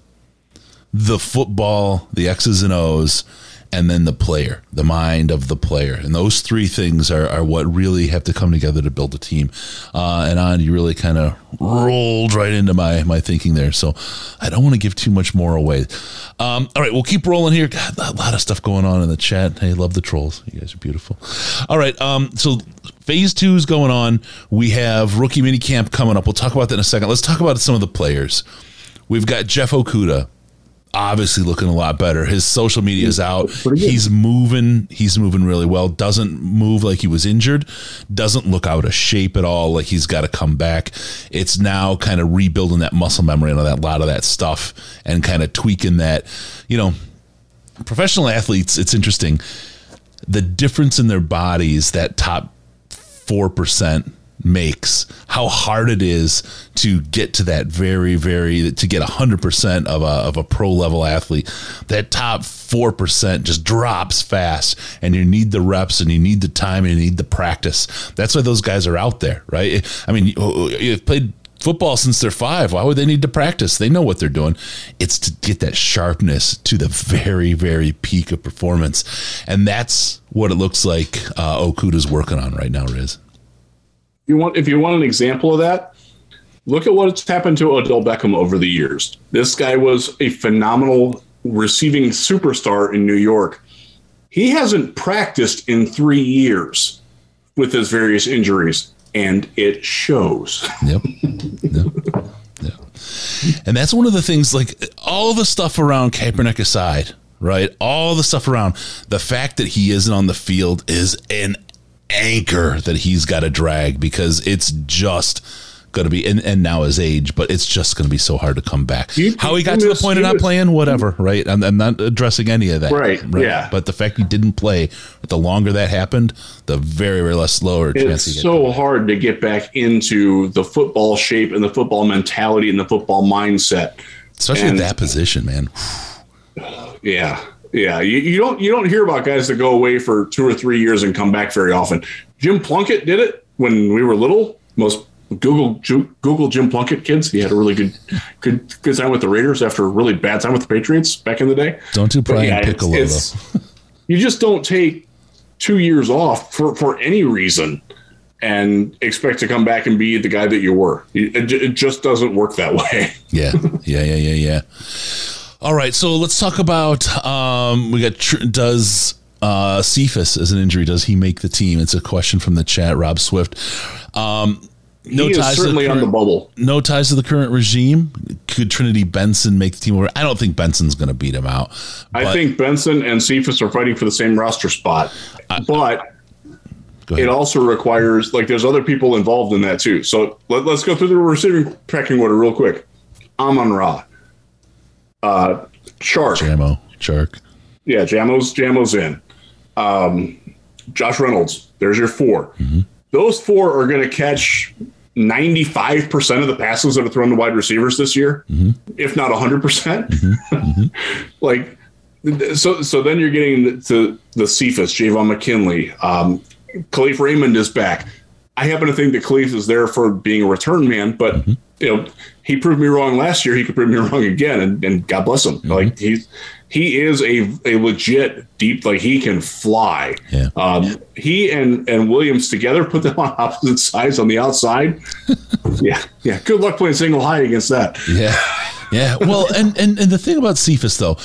the football, the X's and O's, and then the player, the mind of the player. And those three things are, are what really have to come together to build a team. Uh, and on, you really kind of rolled right into my, my thinking there. So I don't want to give too much more away. Um, all right, we'll keep rolling here. God, a lot of stuff going on in the chat. Hey, love the trolls. You guys are beautiful. All right, um, so phase two is going on. We have rookie mini camp coming up. We'll talk about that in a second. Let's talk about some of the players. We've got Jeff Okudah obviously looking a lot better. His social media is out. He's moving. He's moving really well. Doesn't move like he was injured. Doesn't look out of shape at all. Like he's got to come back. It's now kind of rebuilding that muscle memory and all that A lot of that stuff and kind of tweaking that. You know, professional athletes. It's interesting. The difference in their bodies. That top four percent makes how hard it is to get to that very very to get 100% of a, of a pro level athlete that top 4% just drops fast and you need the reps and you need the time and you need the practice that's why those guys are out there right i mean you've played football since they're five. Why would they need to practice? They know what they're doing. It's to get that sharpness to the very, very peak of performance. And that's what it looks like uh, Okudah's working on right now, Riz you want if you want an example of that, look at what's happened to Odell Beckham over the years. This guy was a phenomenal receiving superstar in New York. He hasn't practiced in three years with his various injuries, and it shows. Yep. yep. And that's one of the things, like all the stuff around Kaepernick aside, right? All the stuff around the fact that he isn't on the field is an anchor that he's got to drag because it's just going to be and, and now his age but it's just going to be so hard to come back. You, how he got to the point of not playing? Whatever right? I'm, I'm, not addressing any of that. Right, right. yeah. But the fact he didn't play the longer that happened the very very less slower it's so hard to get back into the football shape and the football mentality and the football mindset. Especially and, at that position man. Yeah yeah, you, you, don't you don't hear about guys that go away for two or three years and come back very often. Jim Plunkett did it when we were little. Most Google Google Jim Plunkett kids. He had a really good good good time with the Raiders after a really bad time with the Patriots back in the day. Don't do Brian yeah, Piccolo it's, it's, you just don't take two years off for for any reason and expect to come back and be the guy that you were. It, it just doesn't work that way. yeah, yeah, yeah, yeah, yeah. All right, so let's talk about. Um, we got does uh, Cephus as an injury? Does he make the team? It's a question from the chat. Rob Swift. Um, no he ties certainly the current, on the bubble. No ties to the current regime. Could Trinity Benson make the team? I don't think Benson's going to beat him out. I think Benson and Cephus are fighting for the same roster spot, I, but it also requires like there's other people involved in that too. So let, us go through the receiving pecking order real quick. Amon Ra, uh, Chark, Jamo, Chark. Yeah, Jamo's Jamo's in. Um, Josh Reynolds, there's your 4 mm-hmm. Those four are going to catch 95% of the passes that are thrown to wide receivers this year, mm-hmm. if not 100%. percent mm-hmm. mm-hmm. like, so, so then you're getting to the Cephus, Javon McKinley. Um, Kalif Raymond is back. I happen to think that Kalif is there for being a return man, but mm-hmm. you know, he proved me wrong last year. He could prove me wrong again, and, and God bless him. Mm-hmm. Like he's he is a, a legit deep like he can fly. Yeah. Um, he and and Williams together put them on opposite sides on the outside. yeah, yeah. Good luck playing single high against that. Yeah, yeah. Well, and and and the thing about Cephus though,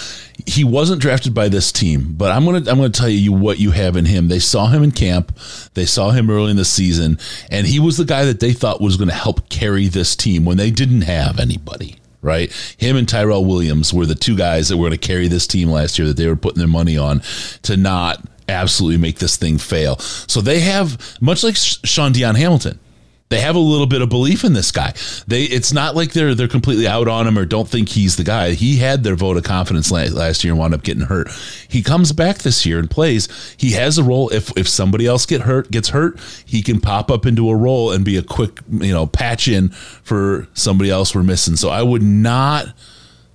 he wasn't drafted by this team, but I'm gonna I'm gonna tell you what you have in him. They saw him in camp, they saw him early in the season, and he was the guy that they thought was going to help carry this team when they didn't have anybody right? Him and Tyrell Williams were the two guys that were going to carry this team last year that they were putting their money on to not absolutely make this thing fail. So they have, much like Shaun Dion Hamilton, they have a little bit of belief in this guy. They it's not like they're they're completely out on him or don't think he's the guy. He had their vote of confidence last, last year and wound up getting hurt. He comes back this year and plays. He has a role. If if somebody else get hurt gets hurt, he can pop up into a role and be a quick you know patch in for somebody else we're missing. So I would not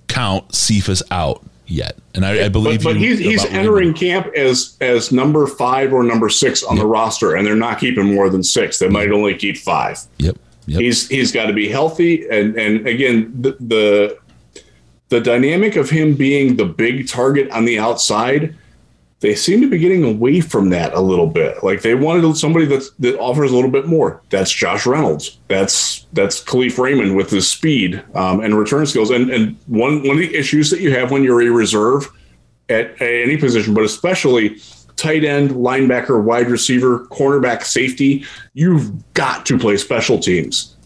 count Cephus out yet, and I, I believe. But, but he's he's entering camp as as number five or number six on yep. the roster, and they're not keeping more than six. They might only keep five. Yep. Yep. He's he's got to be healthy, and and again the, the the dynamic of him being the big target on the outside they seem to be getting away from that a little bit. Like they wanted somebody that's, that offers a little bit more. That's Josh Reynolds. That's that's Kalif Raymond with his speed um, and return skills. And and one one of the issues that you have when you're a reserve at, at any position, but especially tight end, linebacker, wide receiver, cornerback, safety, you've got to play special teams.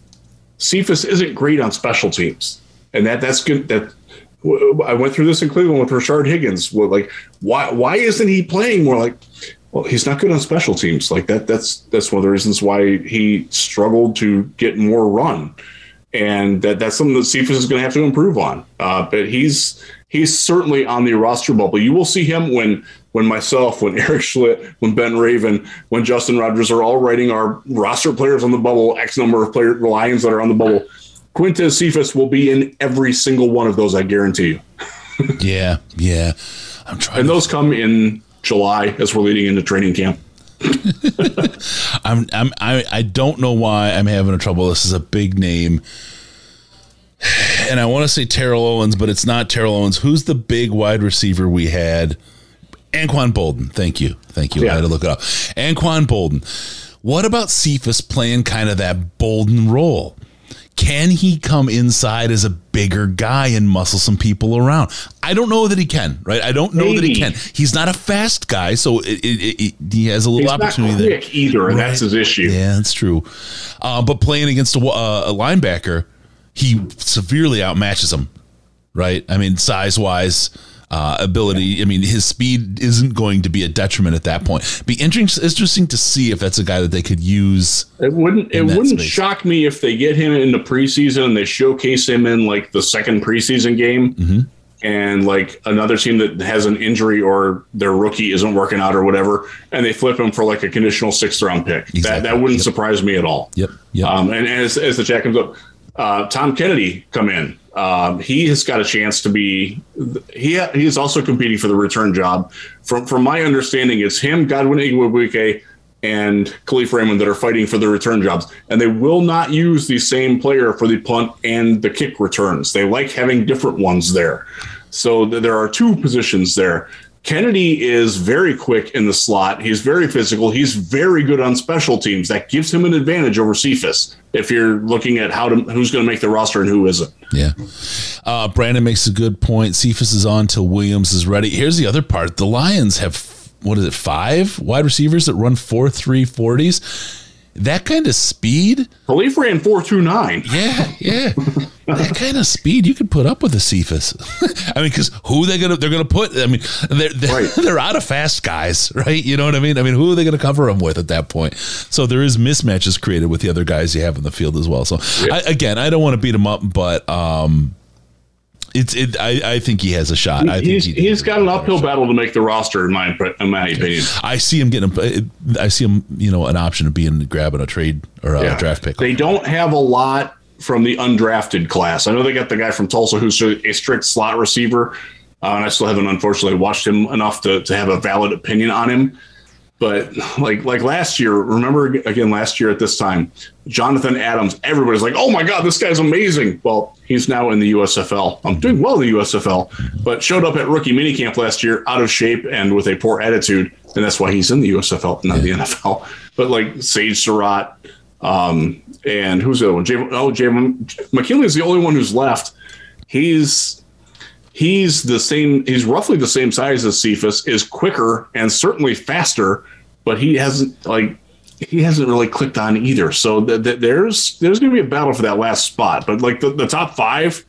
Cephus isn't great on special teams, and that that's good. That I went through this in Cleveland with Rashard Higgins. Well, like, why why isn't he playing more? Like, well, he's not good on special teams. Like that. That's that's one of the reasons why he struggled to get more run, and that that's something that Cephus is going to have to improve on. Uh, but he's he's certainly on the roster bubble. You will see him when when myself, when Erik Schlitt, when Ben Raven, when Justin Rogers are all writing our roster players on the bubble, X number of player Lions that are on the bubble Quintez Cephus will be in every single one of those, I guarantee you. yeah, yeah. I'm trying. And those come in July as we're leading into training camp. I'm, I'm, I, I don't know why I'm having a trouble. This is a big name. And I want to say Terrell Owens, but it's not Terrell Owens. Who's the big wide receiver we had? Anquan Boldin. Thank you. Thank you. Yeah. I had to look it up. Anquan Boldin. What about Cephus playing kind of that Boldin role? Can he come inside as a bigger guy and muscle some people around? I don't know that he can, right? I don't know Maybe. that he can. He's not a fast guy, so it, it, it, he has a little He's opportunity there. either, and that's his issue. Yeah, that's true. Uh, but playing against a, uh, a linebacker, he severely outmatches him, right? I mean, size wise uh, ability. I mean, his speed isn't going to be a detriment at that point. Be interesting, interesting to see if that's a guy that they could use. It wouldn't. It wouldn't space. shock me if they get him in the preseason and they showcase him in like the second preseason game. Mm-hmm. And like another team that has an injury or their rookie isn't working out or whatever, and they flip him for like a conditional sixth round pick. Exactly. That that wouldn't yep. surprise me at all. Yep. Yep. Um, and as as the chat comes up, uh, Tom Kennedy come in. Um, he has got a chance to be. He he is also competing for the return job. From from my understanding, it's him, Godwin Igwebuike, and Kalif Raymond that are fighting for the return jobs. And they will not use the same player for the punt and the kick returns. They like having different ones there. So th- there are two positions there. Kennedy is very quick in the slot. He's very physical. He's very good on special teams. That gives him an advantage over Cephus if you're looking at how to who's going to make the roster and who isn't. Yeah. Uh, Brandon makes a good point. Cephus is on till Williams is ready. Here's the other part. The Lions have what is it, five wide receivers that run four three forties. That kind of speed. Kalif ran four two nine. Yeah, yeah. that kind of speed you could put up with a Cephus. I mean, because who they gonna they're gonna put? I mean, they're they're, right. they're, out of fast guys, right? You know what I mean? I mean, who are they gonna cover them with at that point? So there is mismatches created with the other guys you have in the field as well. So yeah. I, again, I don't want to beat them up, but um, it's it. I, I think he has a shot. I he's he he's got an uphill battle to make the roster in my in my opinion. I see him getting. A, I see him, you know, an option of being grabbing a trade or a yeah. draft pick. They don't have a lot from the undrafted class. I know they got the guy from Tulsa who's a strict slot receiver, uh, and I still haven't unfortunately watched him enough to to have a valid opinion on him. But like like last year, remember again last year at this time, Jonathan Adams, everybody's like, "Oh my God, this guy's amazing." Well, he's now in the USFL. I'm doing well in the USFL, but showed up at rookie minicamp last year, out of shape and with a poor attitude, and that's why he's in the USFL, not the NFL. But like Sage Surratt, um, and who's the other one? Jay, oh, Jay McKinley is the only one who's left. He's he's the same. He's roughly the same size as Cephus, Is quicker and certainly faster, but he hasn't like he hasn't really clicked on either. So th- th- there's there's going to be a battle for that last spot. But like the, the top five,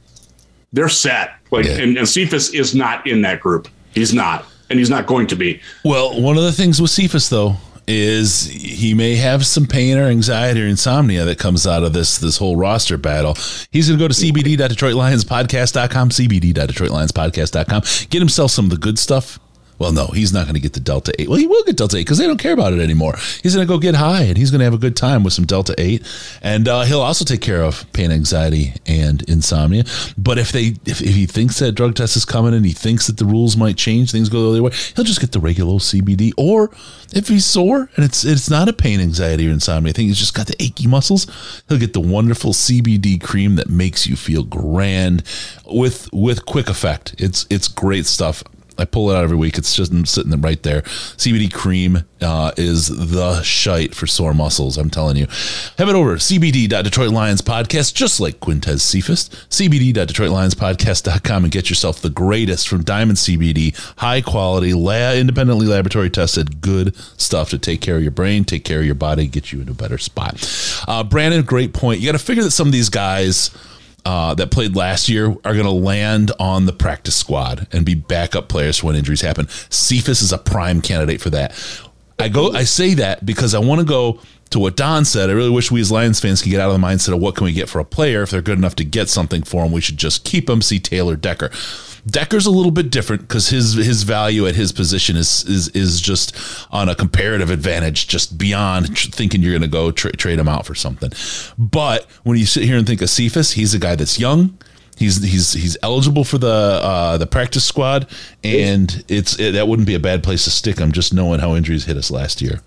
they're set. Like yeah. and, and Cephus is not in that group. He's not, and he's not going to be. Well, one of the things with Cephus though is he may have some pain or anxiety or insomnia that comes out of this this whole roster battle. He's going to go to cbd.detroitlionspodcast.com, cbd.detroitlionspodcast.com, get himself some of the good stuff well, no, he's not going to get the Delta 8. Well, he will get Delta 8 because they don't care about it anymore. He's going to go get high and he's going to have a good time with some Delta 8. And uh, he'll also take care of pain, anxiety, and insomnia. But if they if, if he thinks that drug test is coming and he thinks that the rules might change, things go the other way, he'll just get the regular CBD. Or if he's sore and it's it's not a pain, anxiety, or insomnia, I think he's just got the achy muscles, he'll get the wonderful CBD cream that makes you feel grand with with quick effect. It's it's great stuff. I pull it out every week. It's just sitting right there. CBD cream uh, is the shite for sore muscles. I'm telling you. Head it over CBD.Detroit Lions podcast, just like Quintez Cephus. CBD.DetroitLionsPodcast.com and get yourself the greatest from Diamond CBD, high quality, independently laboratory tested, good stuff to take care of your brain, take care of your body, get you in a better spot. Uh, Brandon, great point. You got to figure that some of these guys uh, that played last year are going to land on the practice squad and be backup players when injuries happen. Cephus is a prime candidate for that. I go. I say that because I want to go to what Don said. I really wish we as Lions fans could get out of the mindset of what can we get for a player. If they're good enough to get something for him, we should just keep them. See Taylor Decker. Decker's a little bit different because his his value at his position is is is just on a comparative advantage, just beyond tr- thinking you're going to go tra- trade him out for something. But when you sit here and think of Cephus, he's a guy that's young. He's he's he's eligible for the uh, the practice squad, and it's it, that wouldn't be a bad place to stick him. Just knowing how injuries hit us last year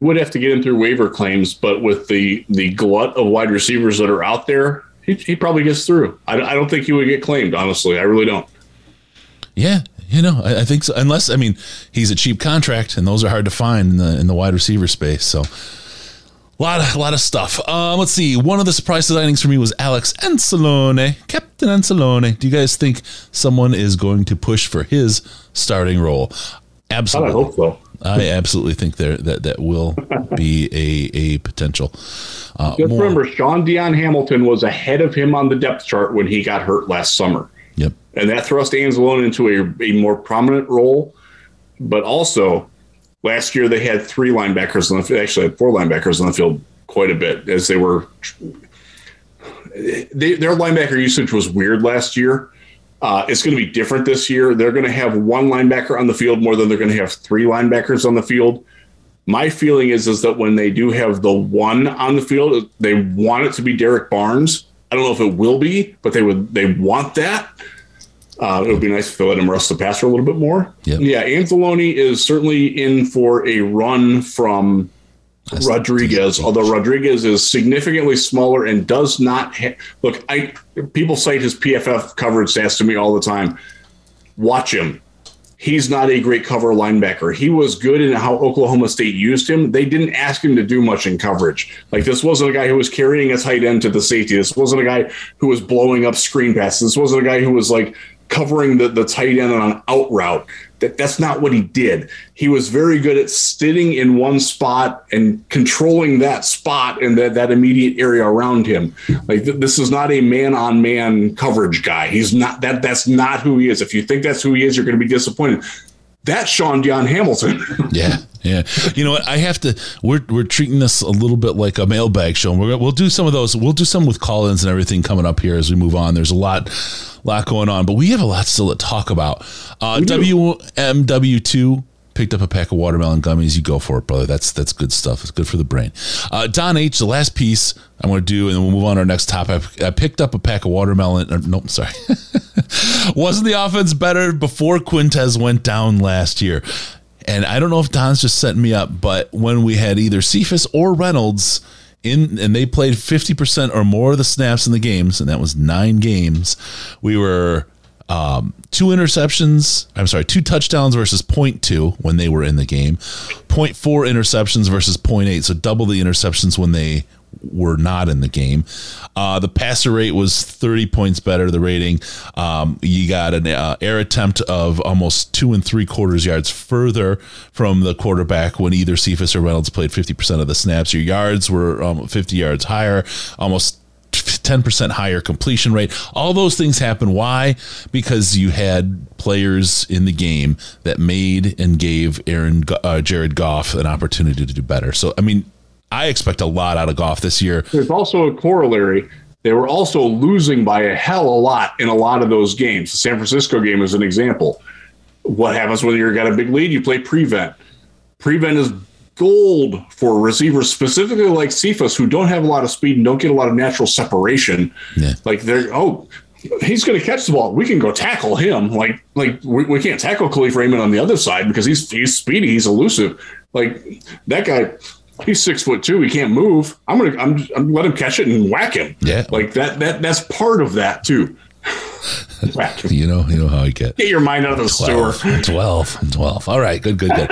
would have to get him through waiver claims, but with the the glut of wide receivers that are out there, he, he probably gets through. I, I don't think he would get claimed. Honestly, I really don't. Yeah, you know, I, I, think so. Unless I mean, he's a cheap contract, and those are hard to find in the in the wide receiver space. So. A lot of, a lot of stuff. Um, let's see. One of the surprise signings for me was Alex Anzalone, Captain Anzalone. Do you guys think someone is going to push for his starting role? Absolutely. I hope so. I absolutely think there that that will be a a potential. Uh, Just more. remember, Shaun Dion Hamilton was ahead of him on the depth chart when he got hurt last summer. Yep, and that thrust Anzalone into a, a more prominent role. But also, last year they had three linebackers on the field. Actually, had four linebackers on the field quite a bit as they were. They, their linebacker usage was weird last year uh, it's going to be different this year. They're going to have one linebacker on the field more than they're going to have three linebackers on the field. My feeling is is that when they do have the one on the field, they want it to be Derrick Barnes. I don't know if it will be, but they would they want that. Uh, it would be nice if they let him rush the passer a little bit more. Yep. Yeah, Anzalone is certainly in for a run from That's Rodriguez, although Rodriguez is significantly smaller and does not ha- look. I people cite his PFF coverage stats to me all the time. Watch him. He's not a great cover linebacker. He was good in how Oklahoma State used him. They didn't ask him to do much in coverage. Like this wasn't a guy who was carrying a tight end to the safety. This wasn't a guy who was blowing up screen passes. This wasn't a guy who was like covering the, the tight end on an out route. That that's not what he did. He was very good at sitting in one spot and controlling that spot and that, that immediate area around him. Like th- this is not a man on man coverage guy. He's not that that's not who he is. If you think that's who he is, you're going to be disappointed. That's Shaun Dion Hamilton. Yeah, yeah. You know what? I have to. We're we're treating this a little bit like a mailbag show. And we're we'll do some of those. We'll do some with call-ins and everything coming up here as we move on. There's a lot, lot going on, but we have a lot still to talk about. Uh, WMW two picked up a pack of watermelon gummies. You go for it, brother. That's that's good stuff. It's good for the brain. Uh, Don H. The last piece I'm going to do, and then we'll move on to our next topic. I picked up a pack of watermelon. Uh, nope, sorry. Wasn't the offense better before Quintez went down last year? And I don't know if Don's just setting me up, but when we had either Cephus or Reynolds in, and they played 50% or more of the snaps in the games, and that was nine games, we were um, two interceptions. I'm sorry, two touchdowns versus 0.2 when they were in the game, 0.4 interceptions versus 0.8. So double the interceptions when they were not in the game. Uh, the passer rate was 30 points better. The rating, um, you got an uh, air attempt of almost two and three quarters yards further from the quarterback when either Cephus or Reynolds played 50% of the snaps. Your yards were um, 50 yards higher, almost 10% higher completion rate. All those things happen. Why? Because you had players in the game that made and gave Aaron uh, Jared Goff an opportunity to do better. So, I mean, I expect a lot out of Goff this year. There's also a corollary. They were also losing by a hell a lot in a lot of those games. The San Francisco game is an example. What happens when you've got a big lead? You play prevent. Prevent is gold for receivers, specifically like Cephus, who don't have a lot of speed and don't get a lot of natural separation. Yeah. Like they're oh, he's going to catch the ball. We can go tackle him. Like like we, we can't tackle Kalif Raymond on the other side because he's he's speedy, he's elusive. Like that guy. He's six foot two. He can't move. I'm gonna. I'm. I'm let him catch it and whack him. Yeah. like that. That that's part of that too. whack him. You know, you know how I get. Get your mind out of the sewer. 12, 12, 12. All right, good, good, good.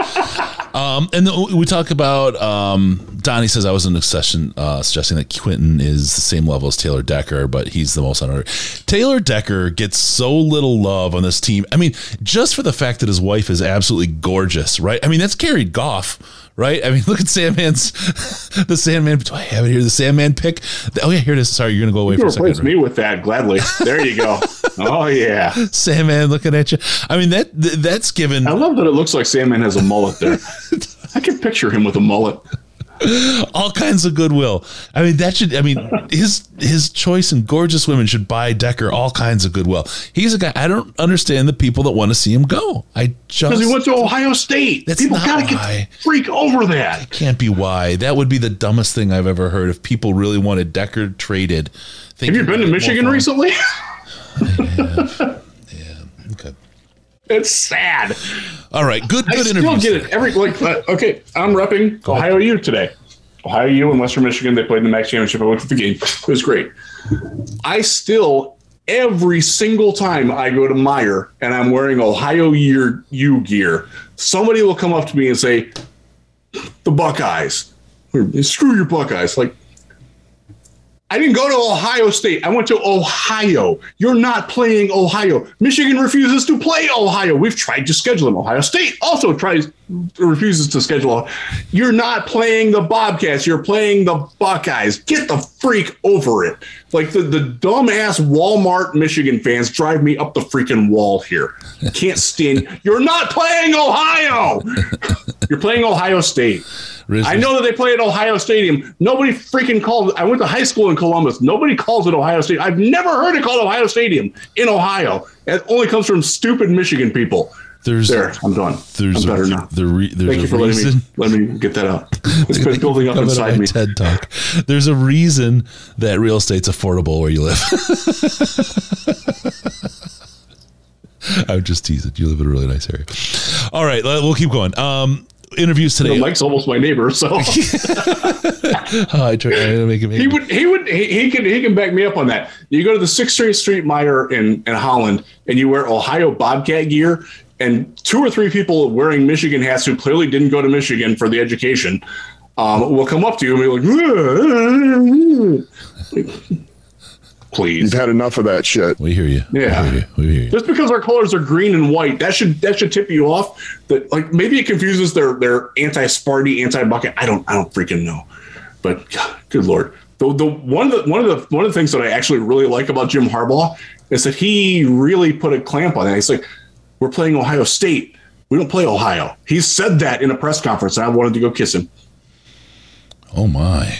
um, and then we talk about um, Donnie says I was in a session uh, suggesting that Quinton is the same level as Taylor Decker, but he's the most under. Taylor Decker gets so little love on this team. I mean, just for the fact that his wife is absolutely gorgeous, right? I mean, that's carried Goff. Right, I mean, look at Sandman's, the Sandman. Do I have it here? The Sandman pick. Oh yeah, here it is. Sorry, you're gonna go away You for a replace second. me with that gladly. There you go. oh yeah. Sandman looking at you. I mean, that that's given I love that it looks like Sandman has a mullet there. I can picture him with a mullet. All kinds of goodwill. I mean, that should. I mean, his his choice in gorgeous women should buy Decker all kinds of goodwill. He's a guy. I don't understand the people that want to see him go. I just Because he went to Ohio State. That's People gotta why. the freak over that. It can't be why. That would be the dumbest thing I've ever heard. If people really wanted Decker traded, Have you been to Michigan recently? Okay. it's sad. All right. Good. Good I Good still interview. get it. Every like, uh, okay, I'm repping Ohio U today. Ohio U and Western Michigan. They played in the MAC championship. I went to the game. It was great. I still every single time I go to Meijer and I'm wearing Ohio year U gear, somebody will come up to me and say, "The Buckeyes." Or, Screw your Buckeyes. Like I didn't go to Ohio State. I went to Ohio. You're not playing Ohio. Michigan refuses to play Ohio. We've tried to schedule them. Ohio State also tries refuses to schedule. You're not playing the Bobcats. You're playing the Buckeyes. Get the freak over it. Like the, the dumbass Walmart Michigan fans drive me up the freaking wall here. Can't stand. You're not playing Ohio. You're playing Ohio State. I know that they play at Ohio Stadium. Nobody freaking called. I went to high school in Columbus. Nobody calls it Ohio State. I've never heard it called Ohio Stadium in Ohio. It only comes from stupid Michigan people. There's There, I'm done. there's I'm better a, now. The re, there's Thank you for letting reason. me let me get that out. It's been building up inside me. TED Talk. There's a reason that real estate's affordable where you live. I'm just teasing. You live in a really nice area. All right, we'll keep going. Um, interviews today. Mike's almost my neighbor, so oh, I try to make him. He would. He would. He, he, can. He can back me up on that. You go to the Sixth Street Street Meijer in in Holland, and you wear Ohio Bobcat gear, and two or three people wearing Michigan hats who clearly didn't go to Michigan for the education um, will come up to you and be like, please. You've had enough of that shit. We hear you. Yeah. We hear you. We hear you. Just because our colors are green and white, that should that should tip you off that like maybe it confuses their their anti Sparty, anti bucket. I don't I don't freaking know. But God, good lord. The, the one of the one of the one of the things that I actually really like about Jim Harbaugh is that he really put a clamp on that. He's like, we're playing Ohio State. We don't play Ohio. He said that in a press conference, and I wanted to go kiss him. Oh my.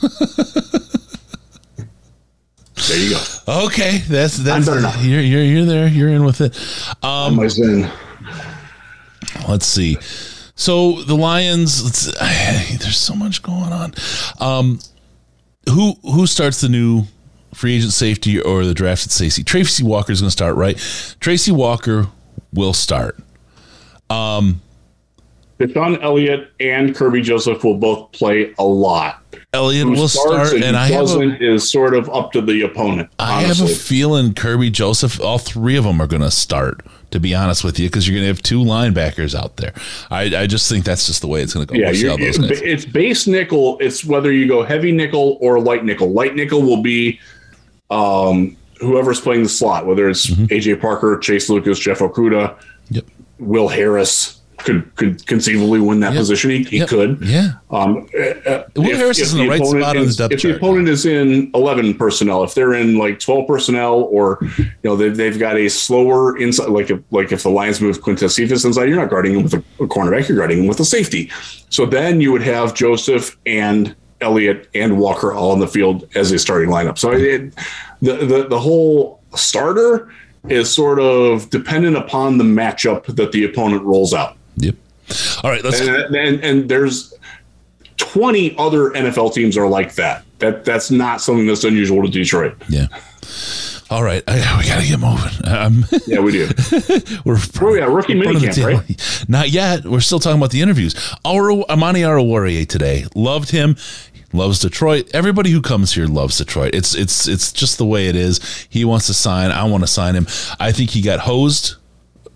there you go. Okay, that's that's I'm better you're you're you're there. You're in with it. Um, My sin. let's see. So the Lions. Let's, there's so much going on. Um, who who starts the new free agent safety or the drafted safety? Tracy Walker is going to start, right? Tracy Walker will start. Um, DeShon Elliott and Kerby Joseph will both play a lot. Elliott Who will start, and I have a, doesn't is sort of up to the opponent. I have a feeling Kerby Joseph, all three of them are going to start. To be honest with you, because you're going to have two linebackers out there. I, I just think that's just the way it's going to go. yeah, We'll guys- it's base nickel. It's whether you go heavy nickel or light nickel. Light nickel will be um, whoever's playing the slot, whether it's Mm-hmm. AJ Parker, Chase Lucas, Jeff Okudah, Yep. Will Harris could could conceivably win that Yep. position. He, he Yep. could. Yeah. Um, uh, Will Harris is in the right spot on the depth If the opponent is in eleven personnel, if they're in like twelve personnel, or you know they've, they've got a slower inside, like if like if the Lions move Quintez Cephus inside, you're not guarding him with a, a cornerback, you're guarding him with a safety. So then you would have Joseph and Elliott and Walker all on the field as a starting lineup. So it, the, the the whole starter is sort of dependent upon the matchup that the opponent rolls out. All right. Let's. And, and and there's 20 other NFL teams are like that. That that's not something that's unusual to Detroit. Yeah. All right. I, we got to get moving. Um, Yeah, we do. we're Oh yeah, rookie in front of the minicamp, right? Not yet. We're still talking about the interviews. Our Amani Oruwariye today loved him. Loves Detroit. Everybody who comes here loves Detroit. It's it's it's just the way it is. He wants to sign. I want to sign him. I think he got hosed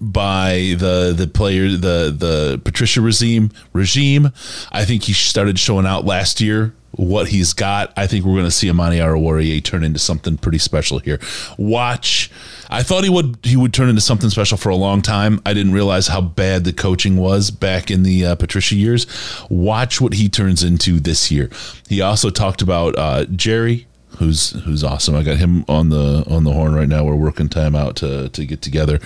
by the the player the the Patricia regime regime. I think he started showing out last year what he's got. I think we're going to see Amani Oruwariye turn into something pretty special here. Watch. I thought he would he would turn into something special for a long time. I didn't realize how bad the coaching was back in the uh, Patricia years. Watch what he turns into this year. He also talked about uh, Jerry who's who's awesome. I got him on the on the horn right now. We're working time out to to get together,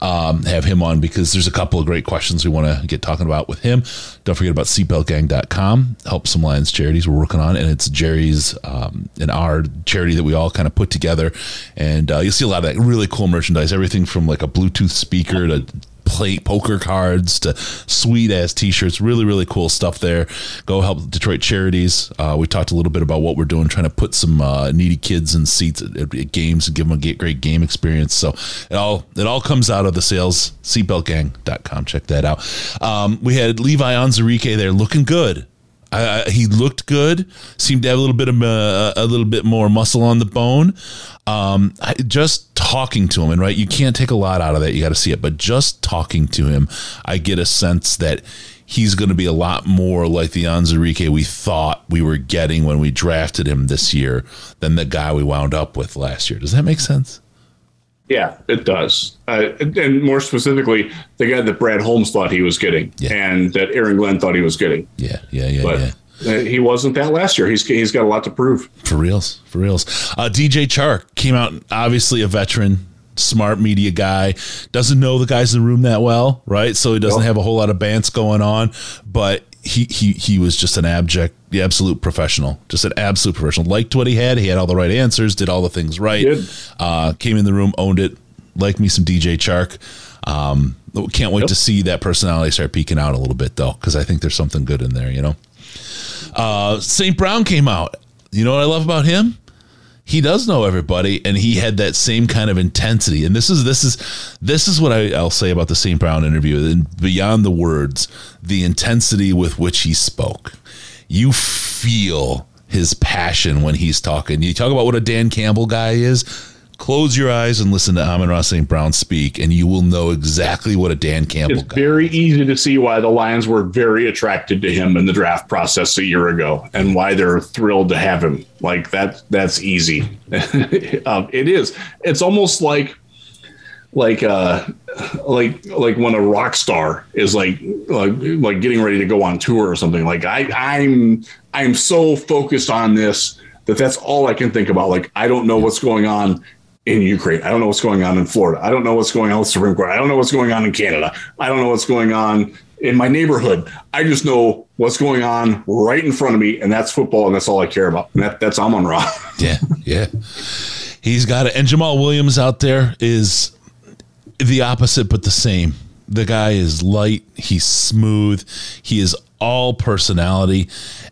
um, have him on because there's a couple of great questions we want to get talking about with him. Don't forget about seatbeltgang.com. Help some Lions charities we're working on, and it's Jerry's um, and our charity that we all kind of put together. And uh, you'll see a lot of that really cool merchandise. Everything from like a Bluetooth speaker to play poker cards to sweet ass t-shirts. Really really cool stuff there. Go help detroit charities. Uh, we talked a little bit about what we're doing trying to put some uh, needy kids in seats at, at games and give them a great game experience. So it all it all comes out of the sales. Seatbeltgang.com check that out. Um, we had levi Onwuzurike there looking good I, I, he looked good. Seemed to have a little bit of uh, a little bit more muscle on the bone. Um, I, just talking to him, and right, you can't take a lot out of that. You got to see it, but just talking to him, I get a sense that he's going to be a lot more like the Onwuzurike we thought we were getting when we drafted him this year than the guy we wound up with last year. Does that make sense? Yeah, it does. Uh, and more specifically, the guy that Brad Holmes thought he was getting, Yeah. and that Aaron Glenn thought he was getting, Yeah, yeah, yeah, but yeah. uh, he wasn't that last year. He's he's got a lot to prove. For reals, for reals. Uh, DJ Chark came out, obviously a veteran, smart media guy, doesn't know the guys in the room that well, right? So he doesn't Nope. have a whole lot of bants going on, but he he he was just an abject, the absolute professional, just an absolute professional. Liked what he had. He had all the right answers, did all the things right. Uh, came in the room, owned it. Like me some DJ Chark. Um, can't wait Yep. to see that personality start peeking out a little bit though, because I think there's something good in there. You know. Uh, St. Brown came out. You know what I love about him? He does know everybody and he had that same kind of intensity. And this is this is this is what I, i'll say about the st brown interview. And beyond the words the intensity with which he spoke. You feel his passion when he's talking. You talk about what a dan campbell guy is close your eyes and listen to Amon-Ra St. Brown speak, and you will know exactly what a Dan Campbell. It's very easy to see why the Lions were very attracted to him in the draft process a year ago, and why they're thrilled to have him. Like that, that's easy. um, it is. It's almost like, like, uh, like, like when a rock star is like, like, like getting ready to go on tour or something. Like I, I'm, I'm so focused on this that that's all I can think about. Like I don't know what's going on in Ukraine. I don't know what's going on in Florida. I don't know what's going on with Supreme Court. I don't know what's going on in Canada. I don't know what's going on in my neighborhood. I just know what's going on right in front of me, and that's football, and that's all I care about. And that, that's Amon Ra. yeah, yeah. He's got it. And Jamaal Williams out there is the opposite, but the same. The guy is light. He's smooth. He is all personality.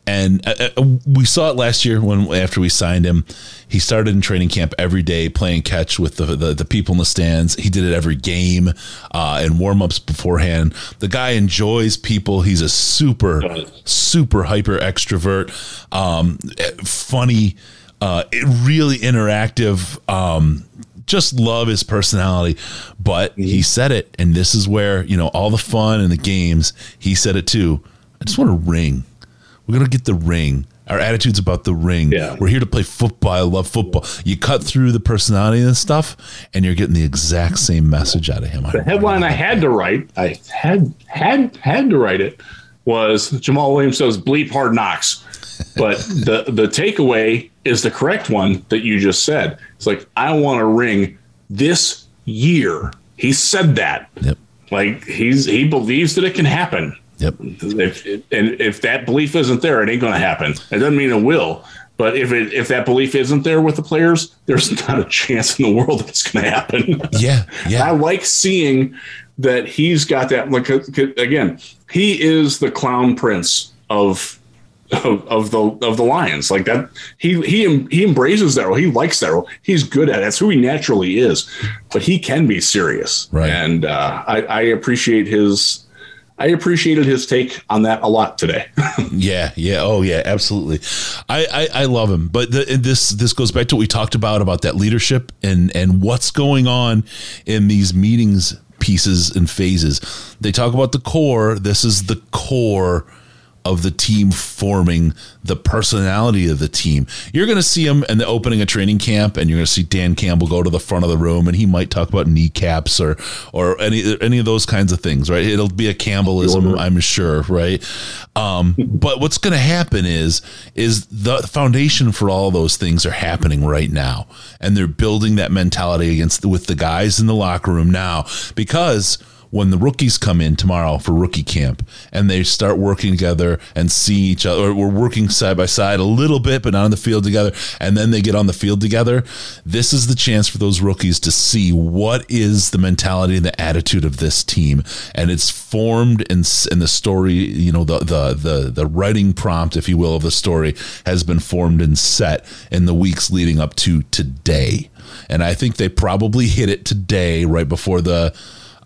And uh, uh, we saw it last year when after we signed him, he started in training camp every day playing catch with the the, the people in the stands. He did it every game uh, and warm ups beforehand. The guy enjoys people. He's a super super hyper extrovert, um, funny, uh, really interactive. Um, just love his personality. But he mm-hmm. said it, and this is where you know all the fun and the games. He said it too. I just want a ring. We're gonna get the ring. Our attitude's about the ring. Yeah. We're here to play football. I love football. You cut through the personality and stuff, and you're getting the exact same message out of him. The headline I had to write, I had had had to write it, was Jamaal Williams says bleep hard knocks. But the the takeaway is the correct one that you just said. It's like I want a ring this year. He said that. Yep. Like he's he believes that it can happen. Yep. If and if that belief isn't there, it ain't going to happen. It doesn't mean it will. But if it if that belief isn't there with the players, there's not a chance in the world that it's going to happen. Yeah. Yeah. I like seeing that he's got that. Like again, he is the clown prince of of, of the of the Lions. Like that, he he he embraces that role. He likes that role. He's good at it. That's who he naturally is. But he can be serious, Right. And uh, I, I appreciate his. I appreciated his take on that a lot today. Yeah, yeah, oh yeah, absolutely. I I, I love him, but the, this this goes back to what we talked about about that leadership and and what's going on in these meetings pieces and phases. They talk about the core. This is the core of the team forming the personality of the team. You're going to see him in the opening of training camp, and you're going to see Dan Campbell go to the front of the room, and he might talk about kneecaps or or any any of those kinds of things, right? It'll be a Campbellism, I'm sure, right? Um, but what's going to happen is is the foundation for all those things are happening right now, and they're building that mentality against with the guys in the locker room now because when the rookies come in tomorrow for rookie camp and they start working together and see each other, or we're working side by side a little bit, but not on the field together, and then they get on the field together, this is the chance for those rookies to see what is the mentality and the attitude of this team. And it's formed in, in the story, you know, the, the, the, the writing prompt, if you will, of the story has been formed and set in the weeks leading up to today. And I think they probably hit it today, right before the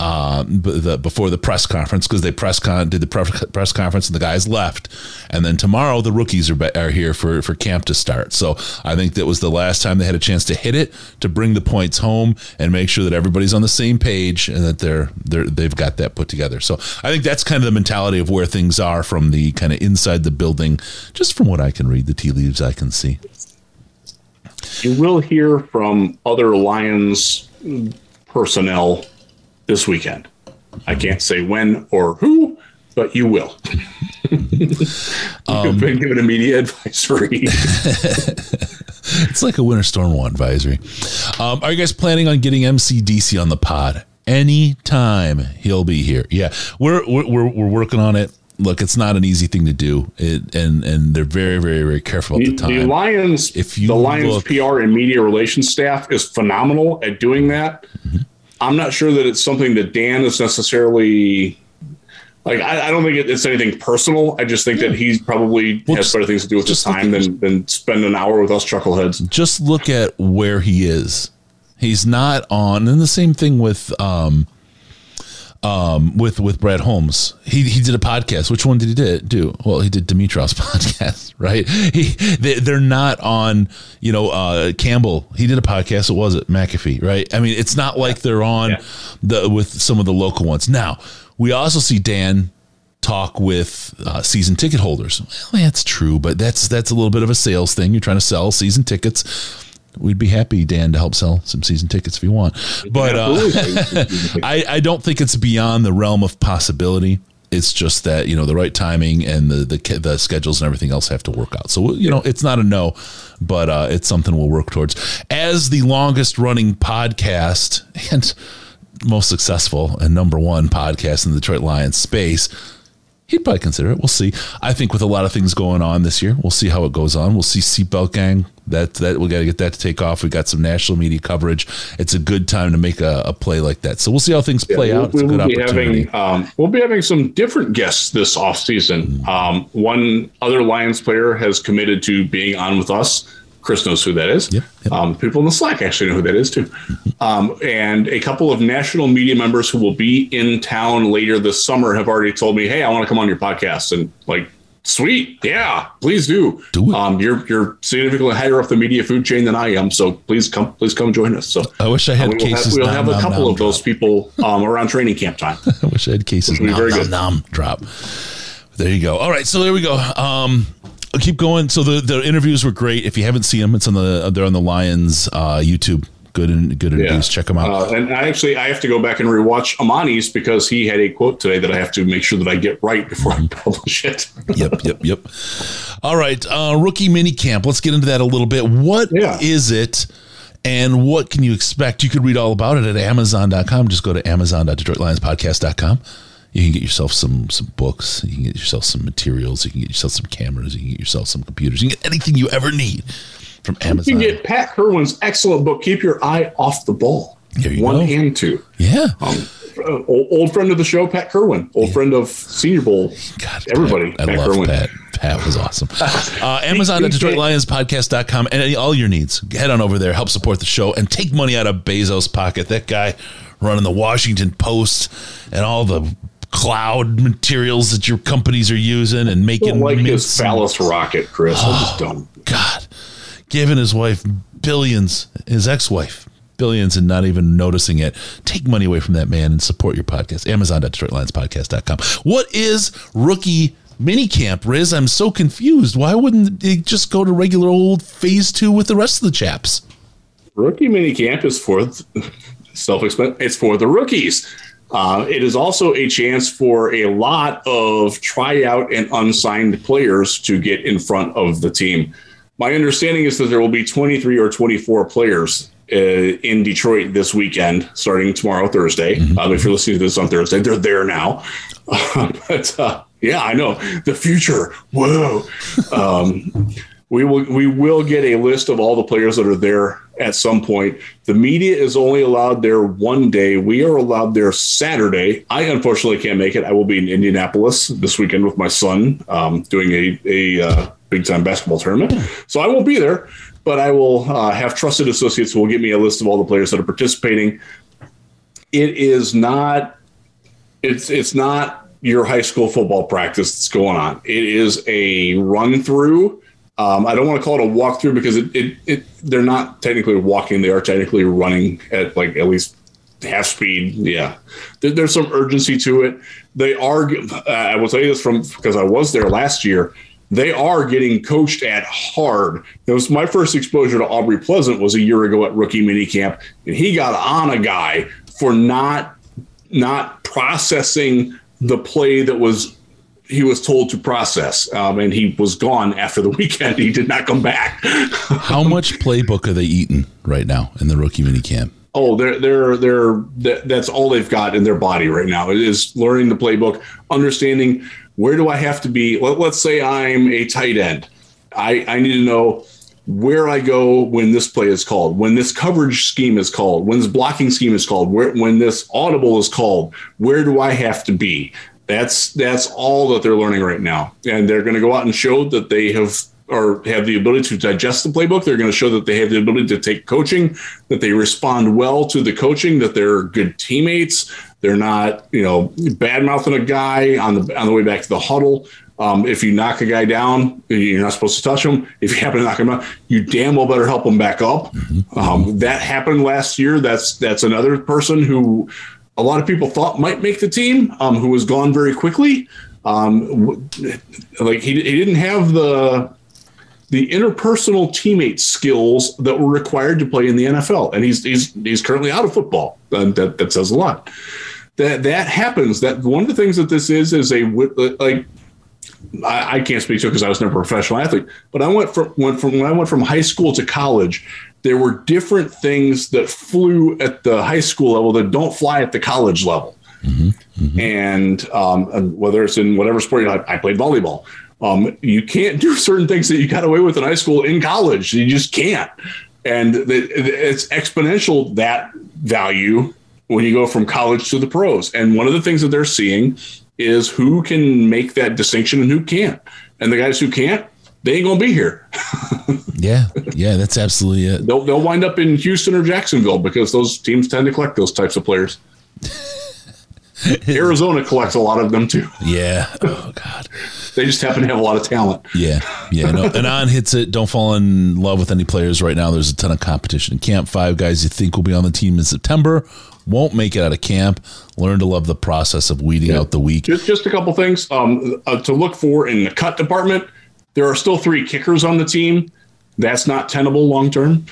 uh, the, before the press conference because they press con did the press conference and the guys left, and then tomorrow the rookies are are here for for camp to start. So I think that was the last time they had a chance to hit it to bring the points home and make sure that everybody's on the same page and that they're they're they've got that put together. So I think that's kind of the mentality of where things are from the kind of inside the building, just from what I can read, the tea leaves I can see. You will hear from other Lions personnel this weekend. I can't say when or who, but you will. You've been given a media advisory. it's like a winter storm one advisory. Um, are you guys planning on getting MCDC on the pod? Anytime he'll be here. Yeah, we're we're we're, we're working on it. Look, it's not an easy thing to do, it, and and they're very very very careful at the time. The Lions, If you the Lions look- PR and media relations staff is phenomenal at doing that. Mm-hmm. I'm not sure that it's something that Dan is necessarily like I, I don't think it's anything personal. I just think yeah. that he's probably well, has just, better things to do with his time than than spend an hour with us chuckleheads. Just look at where he is. He's not on, and the same thing with um, um, with with Brad Holmes. He he did a podcast. Which one did he did, do? Well, he did Dimitrov's podcast, right? He they, they're not on. You know, uh, Campbell. He did a podcast. What was it? McAfee, right? I mean, it's not like they're on yeah. the with some of the local ones. Now we also see Dan talk with uh, season ticket holders. Well, that's true, but that's that's a little bit of a sales thing. You're trying to sell season tickets we'd be happy, Dan, to help sell some season tickets if you want. But uh, I, I don't think it's beyond the realm of possibility. It's just that you know the right timing and the the, the schedules and everything else have to work out. So you know it's not a no, but uh, it's something we'll work towards. As the longest running podcast and most successful and number one podcast in the Detroit Lions space he'd probably consider it. We'll see. I think with a lot of things going on this year, we'll see how it goes on. We'll see Seatbelt Gang. That that we got to get that to take off. We got some national media coverage. It's a good time to make a, a play like that. So we'll see how things play yeah, out. It's we'll, be having um, we'll be having some different guests this off season. Mm-hmm. Um, one other Lions player has committed to being on with us. Chris knows who that is. Yep, yep. Um, people in the Slack actually know who that is too. Um, and a couple of national media members who will be in town later this summer have already told me, "Hey, I want to come on your podcast." And like, sweet, yeah, please do. Do it. Um, you're you're significantly higher up the media food chain than I am, so please come, please come join us. So I wish I had uh, we cases. We'll have, we'll have a couple of those people um, around training camp time. I wish I had cases. Nom, very nom, good. nom, drop. There you go. All right, so there we go. Keep going. So the, the interviews were great. If you haven't seen them, it's on the they're on the Lions uh, YouTube. Good and good interviews. Yeah. Check them out. Uh, and I actually I have to go back and rewatch Amani's because he had a quote today that I have to make sure that I get right before I publish it. yep, yep, yep. All right, uh, rookie mini camp. Let's get into that a little bit. What yeah. is it? And what can you expect? You could read all about it at Amazon.com. Just go to Amazon.DetroitLionsPodcast.com you can get yourself some some books, you can get yourself some materials, you can get yourself some cameras, you can get yourself some computers, you can get anything you ever need from Amazon. You can get Pat Kirwan's excellent book, Keep Your Eye Off the Ball. One go. and two. Yeah. Um, old, friend of the show, Pat Kirwan, old yeah. friend of Senior Bowl. God, everybody. Pat, I Pat love Kirwan. Pat. Pat was awesome. Uh, Amazon at DetroitLionsPodcast.com and all your needs. Head on over there, help support the show, and take money out of Bezos' pocket. That guy running the Washington Post and all the cloud materials that your companies are using and making like his phallus rocket, Chris. Oh, I just oh, don't. God, giving his wife billions, his ex-wife billions, and not even noticing it. Take money away from that man and support your podcast. Amazon.DetroitLionsPodcast.com. What is rookie minicamp, Riz? I'm so confused. Why wouldn't they just go to regular old phase two with the rest of the chaps? Rookie minicamp is for self-explanatory. It's for the rookies. Uh, it is also a chance for a lot of tryout and unsigned players to get in front of the team. My understanding is that there will be 23 or 24 players uh, in Detroit this weekend, starting tomorrow, Thursday. Mm-hmm. Um, if you're listening to this on Thursday, they're there now. but uh, yeah, I know the future. Whoa. Um, we will we will get a list of all the players that are there at some point. The media is only allowed there one day. We are allowed there Saturday. I unfortunately can't make it. I will be in Indianapolis this weekend with my son um, doing a a uh, big time basketball tournament. So I won't be there, but I will uh, have trusted associates who will give me a list of all the players that are participating. It is not. It's it's not your high school football practice that's going on. It is a run through um, I don't want to call it a walkthrough because it, it, it, they're not technically walking; they are technically running at like at least half speed. Yeah, there, there's some urgency to it. They are. Uh, I will tell you this from because I was there last year. They are getting coached at hard. It was my first exposure to Aubrey Pleasant was a year ago at rookie minicamp, and he got on a guy for not not processing the play that was he was told to process, um, and he was gone after the weekend. He did not come back. How much playbook are they eating right now in the rookie mini camp? Oh, they're they're they're that's all they've got in their body right now. It is learning the playbook, understanding where do I have to be. Let, let's say I'm a tight end. I I need to know where I go when this play is called, when this coverage scheme is called, when this blocking scheme is called, where, when this audible is called, where do I have to be? That's that's all that they're learning right now, and they're going to go out and show that they have or have the ability to digest the playbook. They're going to show that they have the ability to take coaching, that they respond well to the coaching, that they're good teammates. They're not, you know, bad mouthing a guy on the on the way back to the huddle. Um, if you knock a guy down, you're not supposed to touch him. If you happen to knock him out, you damn well better help him back up. Um, that happened last year. That's that's another person who a lot of people thought might make the team, um, who was gone very quickly. Um, like he, he didn't have the the interpersonal teammate skills that were required to play in the NFL, and he's he's he's currently out of football. And that that says a lot. That that happens. That one of the things that this is is a like I, can't speak to because I was never a professional athlete, but I went from went from when I went from high school to college. There were different things that flew at the high school level that don't fly at the college level. Mm-hmm, mm-hmm. And, um, whether it's in whatever sport, you I, I played volleyball. Um, you can't do certain things that you got away with in high school in college. You just can't. And the, it's exponential that value when you go from college to the pros. And one of the things that they're seeing is who can make that distinction and who can't. And the guys who can't, they ain't gonna be here. yeah, yeah, that's absolutely it. They'll they'll wind up in Houston or Jacksonville because those teams tend to collect those types of players. Arizona collects a lot of them too. Yeah. Oh God. they just happen to have a lot of talent. Yeah. Yeah. No. And on hits it. Don't fall in love with any players right now. There's a ton of competition in camp. Five guys you think will be on the team in September won't make it out of camp. Learn to love the process of weeding yeah. out the week. Just, just a couple things um, uh, to look for in the cut department. There are still three kickers on the team. That's not tenable long term.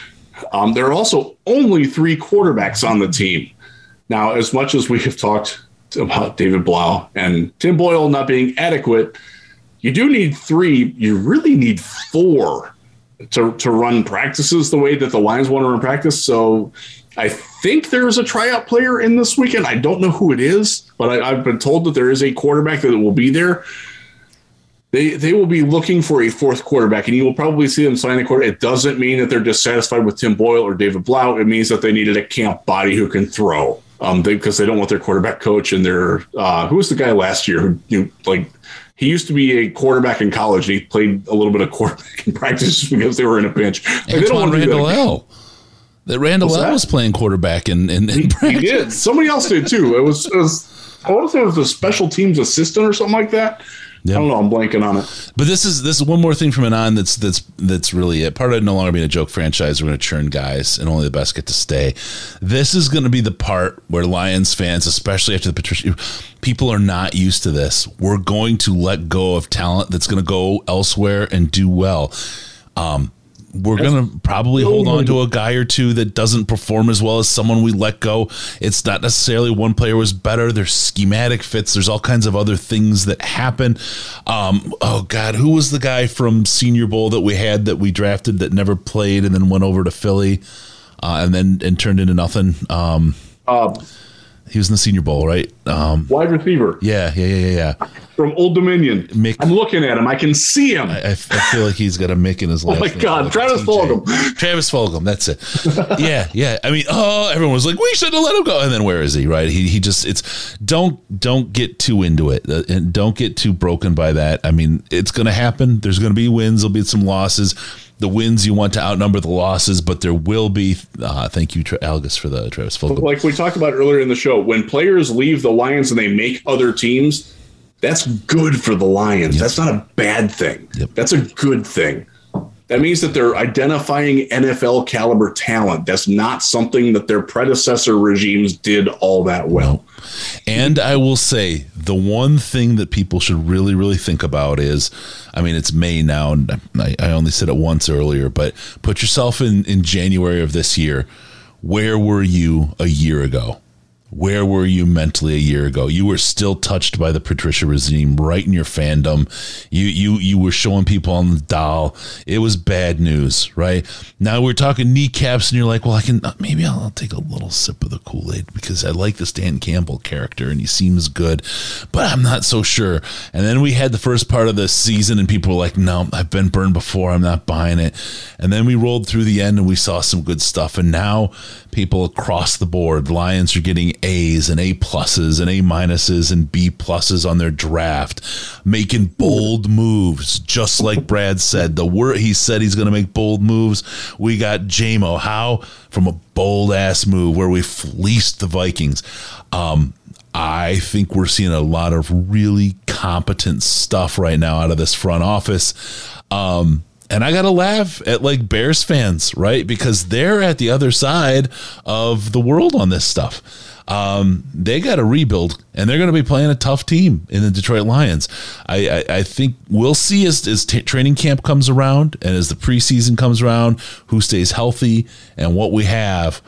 Um, there are also only three quarterbacks on the team. Now, as much as we have talked about David Blough and Tim Boyle not being adequate, you do need three. You really need four to, to run practices the way that the Lions want to run practice. So I think there's a tryout player in this weekend. I don't know who it is, but I, have been told that there is a quarterback that will be there. They they will be looking for a fourth quarterback, and you will probably see them sign a quarter. It doesn't mean that they're dissatisfied with Tim Boyle or David Blough. It means that they needed a camp body who can throw um, because they, they, don't want their quarterback coach and their uh, who was the guy last year who you like he used to be a quarterback in college and he played a little bit of quarterback in practice because they were in a pinch. Like, Antwaan Randle El. That Randle El that? was playing quarterback in, in, in he, he, did. Somebody else did too. It was, it was I want to say it was a special teams assistant or something like that. Yep. I don't know. I'm blanking on it. But this is this is one more thing from an on that's that's that's really it. Part of it no longer being a joke franchise. We're going to churn guys, and only the best get to stay. This is going to be the part where Lions fans, especially after the Patricia, people are not used to this. We're going to let go of talent that's going to go elsewhere and do well. Um, we're going to probably hold on to a guy or two that doesn't perform as well as someone we let go. It's not necessarily one player was better. There's schematic fits. There's all kinds of other things that happen. Um, oh God, who was the guy from Senior Bowl that we had that we drafted that never played and then went over to Philly uh, and then and turned into nothing? Um, uh, he was in the Senior Bowl, right? Um, Wide receiver. Yeah, yeah, yeah, yeah. From Old Dominion. Mick, I'm looking at him. I can see him. I, I feel like he's got a Mick in his life. oh my God, Travis Fulgham. Travis Fulgham. That's it. yeah, yeah. I mean, oh, everyone was like, we should have let him go. And then where is he? Right? He he just it's don't don't get too into it uh, and don't get too broken by that. I mean, it's going to happen. There's going to be wins. There'll be some losses the wins you want to outnumber the losses, but there will be. Uh, thank you, Tra- Algus, for the Travis Fulgham. Like we talked about earlier in the show, when players leave the Lions and they make other teams, that's good for the Lions. Yep. That's not a bad thing. Yep. That's a good thing. That means that they're identifying NFL caliber talent. That's not something that their predecessor regimes did all that well. And I will say the one thing that people should really, really think about is I mean, it's May now, and I, I only said it once earlier, but put yourself in, in January of this year. Where were you a year ago? Where were you mentally a year ago? You were still touched by the Patricia regime right in your fandom. You you you were showing people on the doll. It was bad news, right? Now we're talking kneecaps, and you're like, well, I can uh, maybe I'll, I'll take a little sip of the Kool Aid because I like the Dan Campbell character and he seems good, but I'm not so sure. And then we had the first part of the season, and people were like, no, I've been burned before. I'm not buying it. And then we rolled through the end, and we saw some good stuff. And now people across the board, Lions are getting A's and A pluses and A minuses and B pluses on their draft, making bold moves, just like Brad said. The word he said he's going to make bold moves. We got JMO. How? From a bold ass move where we fleeced the Vikings. Um, I think we're seeing a lot of really competent stuff right now out of this front office. Um, and I got to laugh at like Bears fans, right? Because they're at the other side of the world on this stuff. Um, they got to rebuild, and they're going to be playing a tough team in the Detroit Lions. I, I, I think we'll see as, as t- training camp comes around and as the preseason comes around, who stays healthy and what we have.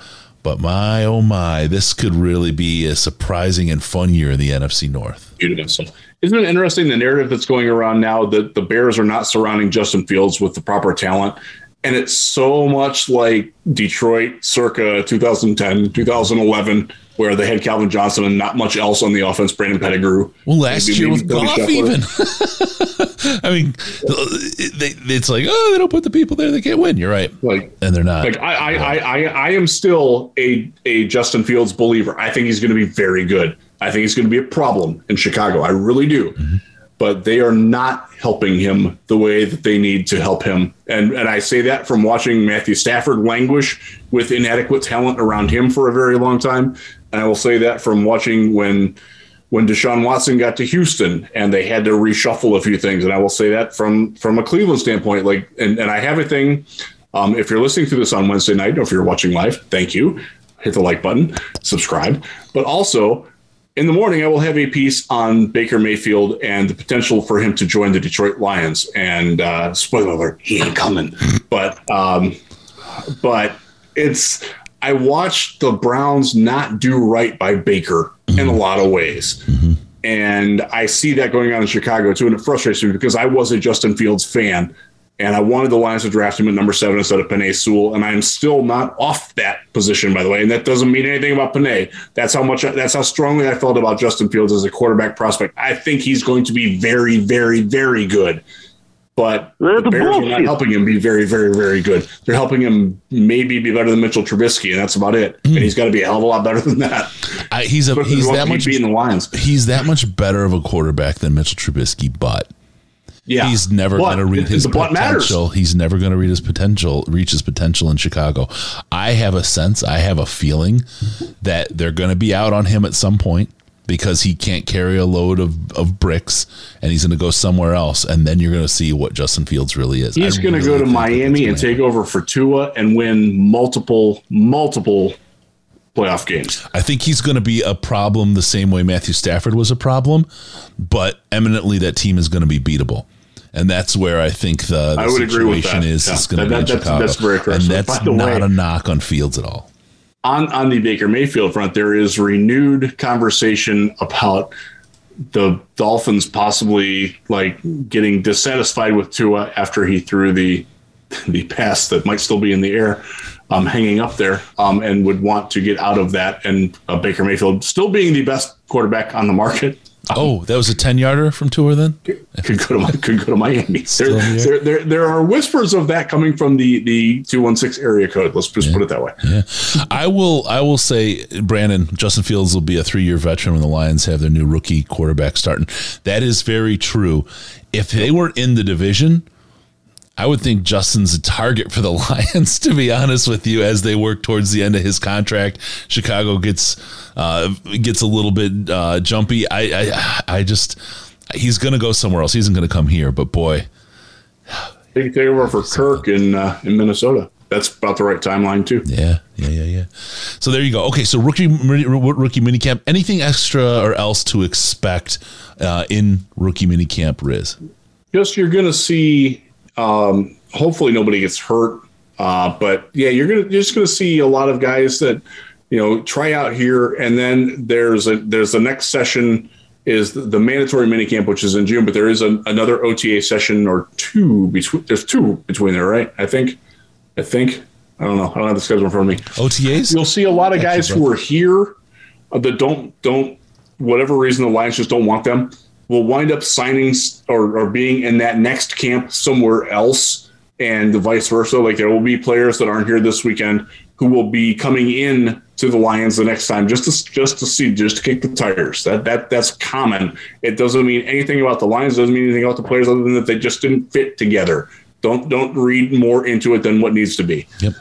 But my oh my, this could really be a surprising and fun year in the NFC North. Beautiful. Isn't it interesting the narrative that's going around now that the Bears are not surrounding Justin Fields with the proper talent? And it's so much like Detroit circa 2010, 2011, where they had Calvin Johnson and not much else on the offense, Brandon Pettigrew. Well, last maybe, year with Goff, even. I mean, they, it's like, oh, they don't put the people there, they can't win. You're right. Like, and they're not. Like, I, I, I, I, I am still a, a Justin Fields believer. I think he's going to be very good. I think he's going to be a problem in Chicago. I really do. Mm-hmm. But they are not helping him the way that they need to help him. And and I say that from watching Matthew Stafford languish with inadequate talent around him for a very long time. And I will say that from watching when when Deshaun Watson got to Houston and they had to reshuffle a few things. And I will say that from from a Cleveland standpoint, like and, and I have a thing. Um, if you're listening to this on Wednesday night, or if you're watching live, thank you. Hit the like button, subscribe. But also, in the morning, I will have a piece on Baker Mayfield and the potential for him to join the Detroit Lions. And uh, spoiler alert, he ain't coming. But um, but it's I watched the Browns not do right by Baker mm-hmm. in a lot of ways. Mm-hmm. And I see that going on in Chicago too, and it frustrates me because I was a Justin Fields fan and I wanted the Lions to draft him at number seven instead of Penei Sewell, and I'm still not off that position, by the way. And that doesn't mean anything about Penei. That's how much. That's how strongly I felt about Justin Fields as a quarterback prospect. I think he's going to be very, very, very good. But the, the Bears are not helping him be very, very, very good. They're helping him maybe be better than Mitchell Trubisky, and that's about it. Mm. And he's got to be a hell of a lot better than that. I, he's a, he's that much beating the Lions. He's that much better of a quarterback than Mitchell Trubisky, but yeah. He's never going to read his potential. He's never going to read his potential, reach his potential in Chicago. I have a sense, I have a feeling that they're going to be out on him at some point because he can't carry a load of, of bricks and he's going to go somewhere else. And then you're going to see what Justin Fields really is. He's going to really go to Miami and take over for Tua and win multiple, multiple playoff games. I think he's going to be a problem the same way Matthew Stafford was a problem, but eminently that team is going to be beatable. And that's where I think the, the I would situation agree with that. is. Yeah. It's going to be in that's, Chicago. That's very correct. And that's not way, a knock on Fields at all. On on the Baker Mayfield front, there is renewed conversation about the Dolphins possibly like getting dissatisfied with Tua after he threw the the pass that might still be in the air um, hanging up there um, and would want to get out of that. And uh, Baker Mayfield still being the best quarterback on the market. Um, oh, that was a ten yarder from Tour then. Could go to my, could go to Miami. There, there, there, there, are whispers of that coming from the the two one six area code. Let's just yeah. put it that way. Yeah, I will. I will say, Brandon Justin Fields will be a three year veteran when the Lions have their new rookie quarterback starting. That is very true. If they were in the division, I would think Justin's a target for the Lions, to be honest with you, as they work towards the end of his contract. Chicago gets uh, gets a little bit uh, jumpy. I, I I just he's going to go somewhere else. He isn't going to come here. But boy, he take over for Kirk in uh, in Minnesota. That's about the right timeline too. Yeah, yeah, yeah, yeah. So there you go. Okay, so rookie rookie minicamp. Anything extra or else to expect uh, in rookie minicamp, Riz? Just you're going to see um, hopefully nobody gets hurt. Uh, but yeah, you're gonna you're just gonna see a lot of guys that you know try out here, and then there's a there's the next session is the, the mandatory minicamp, which is in June, but there is a, another OTA session or two between. There's two between there, right? I think. I think. I don't know. I don't have the schedule in front of me. OTAs. You'll see a lot of guys who are here uh, that don't don't whatever reason the Lions just don't want them will wind up signing or, or being in that next camp somewhere else and vice versa. Like there will be players that aren't here this weekend who will be coming in to the Lions the next time just to just to see just to kick the tires. That that that's common. It doesn't mean anything about the Lions. Doesn't mean anything about the players other than that they just didn't fit together. Don't don't read more into it than what needs to be. Yep.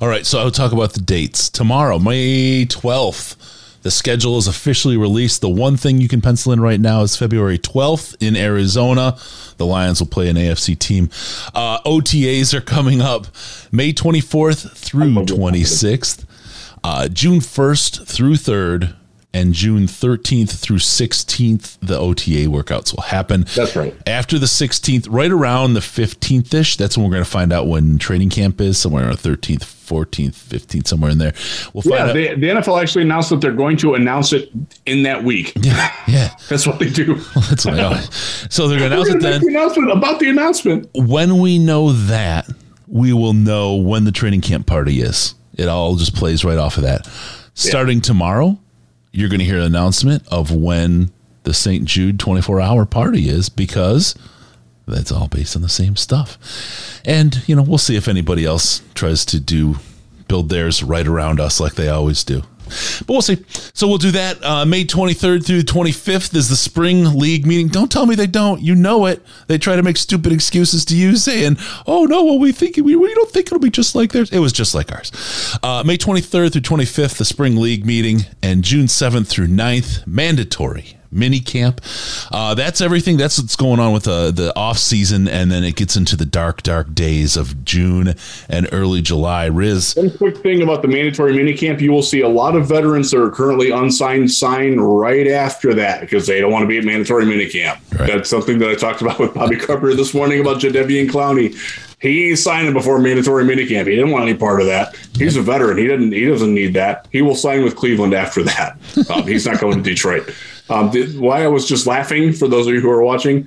All right, so I'll talk about the dates. Tomorrow, May 12th, the schedule is officially released. The one thing you can pencil in right now is February 12th in Arizona. The Lions will play an AFC team. Uh, OTAs are coming up May 24th through 26th, uh, June 1st through 3rd, and June 13th through 16th, the OTA workouts will happen. That's right. After the 16th, right around the 15th ish, that's when we're going to find out when training camp is, somewhere on the 13th, 14th, 15th, somewhere in there. We'll find yeah, out. The, the NFL actually announced that they're going to announce it in that week. Yeah. Yeah. that's what they do. Well, that's what I So they're going to announce it then. The announcement about the announcement. When we know that, we will know when the training camp party is. It all just plays right off of that. Starting yeah. tomorrow, you're going to hear an announcement of when the St. Jude 24 hour party is because that's all based on the same stuff. And, you know, we'll see if anybody else tries to do build theirs right around us like they always do. But we'll see. So we'll do that. Uh, May 23rd through 25th is the spring league meeting. Don't tell me they don't. You know it. They try to make stupid excuses to you, saying, "Oh no, well we think we, we don't think it'll be just like theirs." It was just like ours. Uh, May 23rd through 25th, the spring league meeting, and June 7th through 9th, mandatory mini camp. Uh, that's everything. That's what's going on with the the off season, and then it gets into the dark, dark days of June and early July. Riz, one quick thing about the mandatory mini camp: you will see a lot of veterans that are currently unsigned sign right after that because they don't want to be at mandatory mini camp. Right. That's something that I talked about with Bobby Carpenter this morning about Jadeveon Clowney. He ain't signing before mandatory minicamp. He didn't want any part of that. He's a veteran. He didn't. He doesn't need that. He will sign with Cleveland after that. Um, he's not going to Detroit. Um, the, why I was just laughing for those of you who are watching,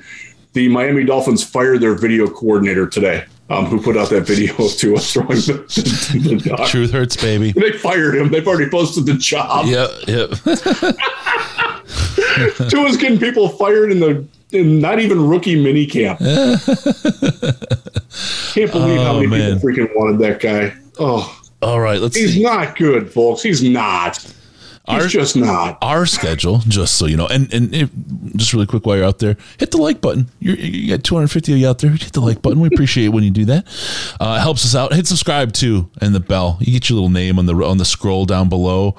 the Miami Dolphins fired their video coordinator today. Um, who put out that video to us throwing the, the, the Truth hurts, baby. They fired him. They've already posted the job. Yep, yep. Two Tua's getting people fired in the in not even rookie mini camp. Can't believe oh, how many man. people freaking wanted that guy. Oh, all right. Let's. He's see. not good, folks. He's not. Our, just not our schedule. Just so you know, and and it, just really quick while you're out there, hit the like button. You're, you got 250 of you out there. Hit the like button. We appreciate it when you do that. Uh, it helps us out. Hit subscribe too, and the bell. You get your little name on the on the scroll down below.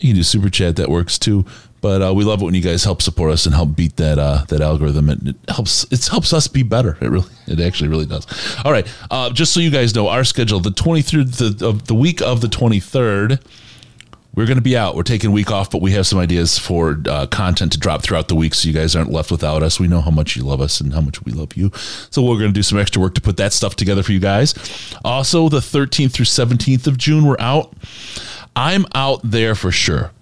You can do super chat. That works too. But uh, we love it when you guys help support us and help beat that uh, that algorithm. It, it, helps it helps us be better. It really it actually really does. All right, uh, just so you guys know, our schedule the 23rd the, of the week of the 23rd we're going to be out. We're taking a week off, but we have some ideas for uh, content to drop throughout the week so you guys aren't left without us. We know how much you love us and how much we love you. So we're going to do some extra work to put that stuff together for you guys. Also, the 13th through 17th of June, we're out. I'm out there for sure.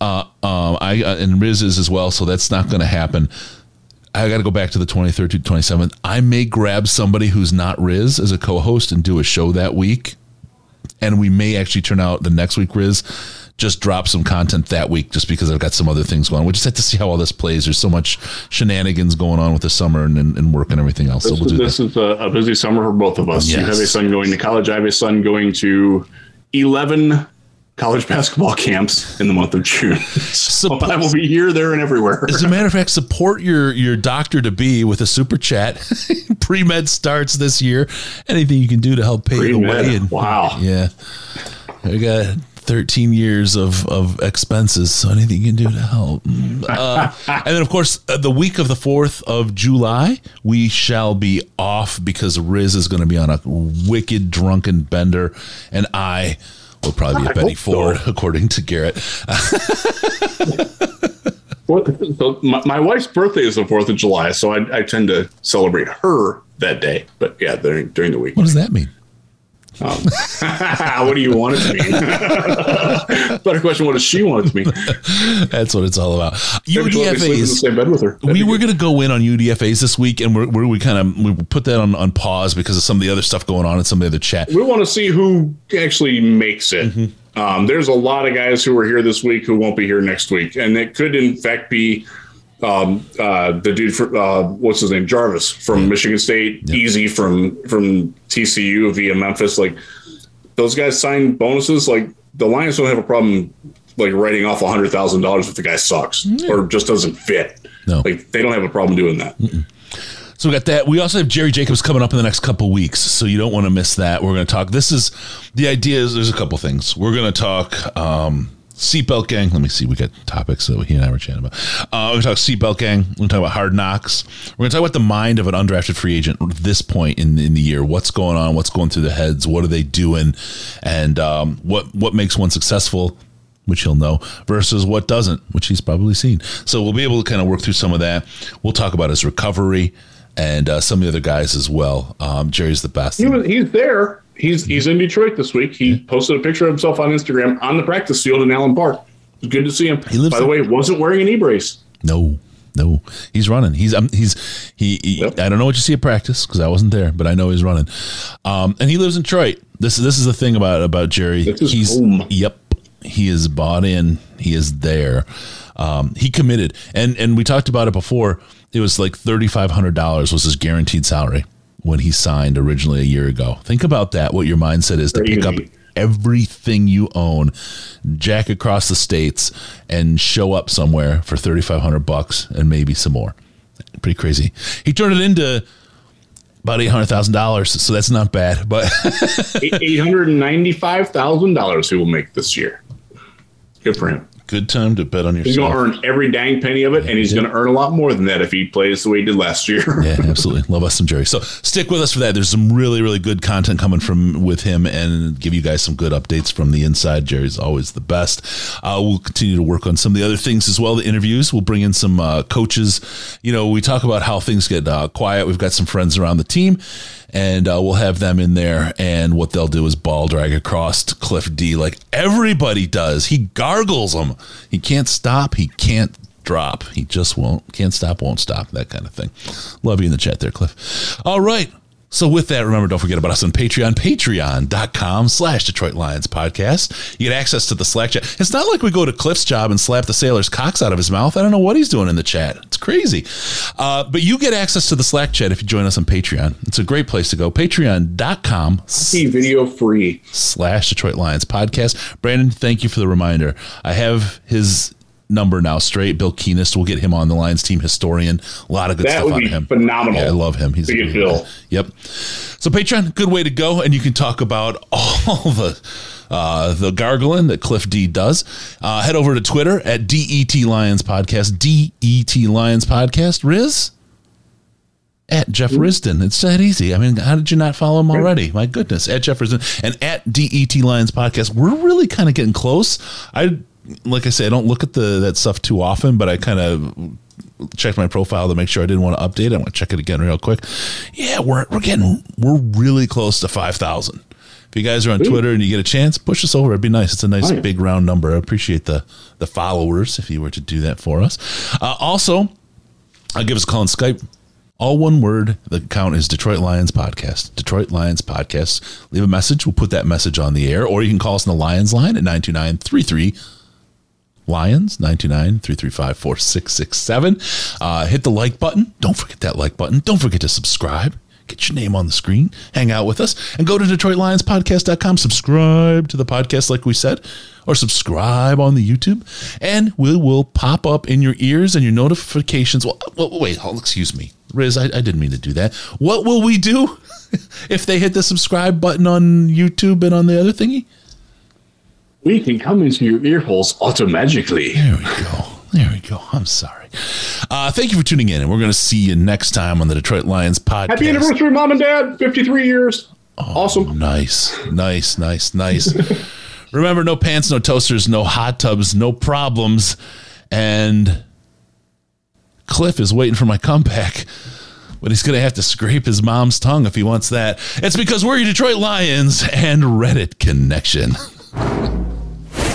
Uh, um, I uh, and Riz is as well, so that's not going to happen. I got to go back to the 23rd to 27th. I may grab somebody who's not Riz as a co-host and do a show that week, and we may actually turn out the next week Riz just drop some content that week just because I've got some other things going. We just have to see how all this plays. There's so much shenanigans going on with the summer and, and, work and everything else. This, so we'll this is a, a, busy summer for both of us. Yes. You have a son going to college. I have a son going to 11 college basketball camps in the month of June. so I will be here, there, and everywhere. As a matter of fact, support your your doctor to be with a super chat. Pre med starts this year. Anything you can do to help pay Pre-med. the way. And, wow. Yeah. I got 13 years of, of expenses. So anything you can do to help. Uh, and then, of course, uh, the week of the 4th of July, we shall be off because Riz is going to be on a wicked drunken bender. And I will probably be at Betty Ford, so. according to Garrett. well, so my, my, wife's birthday is the 4th of July. So I, I tend to celebrate her that day. But yeah, during, during the week. What does that mean? Um, what do you want it to mean? Better question: What does she want it to mean? That's what it's all about. UDFA's. Same bed with her. we were going to go in on UDFAs this week, and we're, we're we kind of we put that on, on pause because of some of the other stuff going on and some of the other chat. We want to see who actually makes it. Mm-hmm. Um, there's a lot of guys who are here this week who won't be here next week, and it could in fact be um, uh, the dude for uh, what's his name, Jarvis from yeah. Michigan State, yeah. Easy from from TCU via Memphis. Like those guys sign bonuses. Like the Lions don't have a problem like writing off a hundred thousand dollars if the guy sucks or just doesn't fit. No, like they don't have a problem doing that. Mm-mm. So we got that. We also have Jerry Jacobs coming up in the next couple weeks, so you don't want to miss that. We're going to talk. This is the idea. Is there's a couple things we're going to talk. Um, Seatbelt gang. Let me see. We got topics that he and I were chatting about. Uh, we're going to talk seatbelt gang. We're going to talk about hard knocks. We're going to talk about the mind of an undrafted free agent at this point in, in the year. What's going on? What's going through the heads? What are they doing? And um, what what makes one successful? Which he'll know versus what doesn't, which he's probably seen. So we'll be able to kind of work through some of that. We'll talk about his recovery and uh, some of the other guys as well. Um, Jerry's the best. He was, he's there. He's he's in Detroit this week. He posted a picture of himself on Instagram on the practice field in Allen Park. It's good to see him. He lives By the way, wasn't wearing a knee brace. No, no, he's running. He's um, he's he. he yep. I don't know what you see at practice because I wasn't there, but I know he's running. Um, and he lives in Detroit. This this is the thing about about Jerry. he's home. yep. He is bought in. He is there. Um, he committed, and and we talked about it before. It was like thirty five hundred dollars was his guaranteed salary when he signed originally a year ago. Think about that. What your mindset is to pick up everything you own, jack across the states, and show up somewhere for thirty five hundred bucks and maybe some more. Pretty crazy. He turned it into about eight hundred thousand dollars, so that's not bad. But eight hundred ninety five thousand dollars he will make this year. Good for him good time to bet on yourself. He's going to earn every dang penny of it, and he's yeah. going to earn a lot more than that if he plays the way he did last year. yeah, absolutely. Love us some Jerry. So stick with us for that. There's some really, really good content coming from with him, and give you guys some good updates from the inside. Jerry's always the best. Uh, we'll continue to work on some of the other things as well. The interviews. We'll bring in some uh, coaches. You know, we talk about how things get uh, quiet. We've got some friends around the team and uh, we'll have them in there. And what they'll do is ball drag across Cliff D like everybody does. He gargles them. He can't stop. He can't drop. He just won't. Can't stop. Won't stop. That kind of thing. Love you in the chat there, Cliff. All right. So with that, remember, don't forget about us on Patreon, patreon.com slash Detroit Lions podcast. You get access to the Slack chat. It's not like we go to Cliff's job and slap the sailor's cocks out of his mouth. I don't know what he's doing in the chat. It's crazy. Uh, but you get access to the Slack chat if you join us on Patreon. It's a great place to go. Patreon.com. See video free. Slash Detroit Lions podcast. Brandon, thank you for the reminder. I have his number now straight. Bill Keenist, we'll get him on the Lions team historian. A lot of good that stuff on him. Phenomenal. Yeah, I love him. He's a Bill. Yep. So Patreon, good way to go, and you can talk about all the uh, the gargling that Cliff D does. Uh, head over to Twitter at DET Lions Podcast. DET Lions Podcast. Riz at Jeff mm-hmm. Risdon. It's that easy. I mean, how did you not follow him already? My goodness, at Jeff Risdon and at DET Lions Podcast. We're really kind of getting close. I like I say, I don't look at the that stuff too often, but I kind of checked my profile to make sure I didn't want to update. I want to check it again real quick. Yeah, we're we're getting we're really close to five thousand. If you guys are on Ooh. Twitter and you get a chance, push us over. It'd be nice. It's a nice big round number. I appreciate the the followers if you were to do that for us. Uh, also, I'll give us a call on Skype. All one word. The account is Detroit Lions Podcast. Detroit Lions Podcast. Leave a message. We'll put that message on the air, or you can call us on the Lions line at 929 33 Lions, 929 335 4667. Uh, hit the like button. Don't forget that like button. Don't forget to subscribe. Get your name on the screen. Hang out with us and go to DetroitLionsPodcast.com. Subscribe to the podcast, like we said, or subscribe on the YouTube, and we will pop up in your ears and your notifications. Well, wait, oh, excuse me. Riz, I, I didn't mean to do that. What will we do if they hit the subscribe button on YouTube and on the other thingy? We can come into your ear holes automatically. There we go. There we go. I'm sorry. Uh, thank you for tuning in, and we're going to see you next time on the Detroit Lions podcast. Happy anniversary, mom and dad! 53 years. Oh, awesome. Nice, nice, nice, nice. Remember, no pants, no toasters, no hot tubs, no problems, and Cliff is waiting for my comeback but he's going to have to scrape his mom's tongue if he wants that. It's because we're your Detroit Lions and Reddit Connection.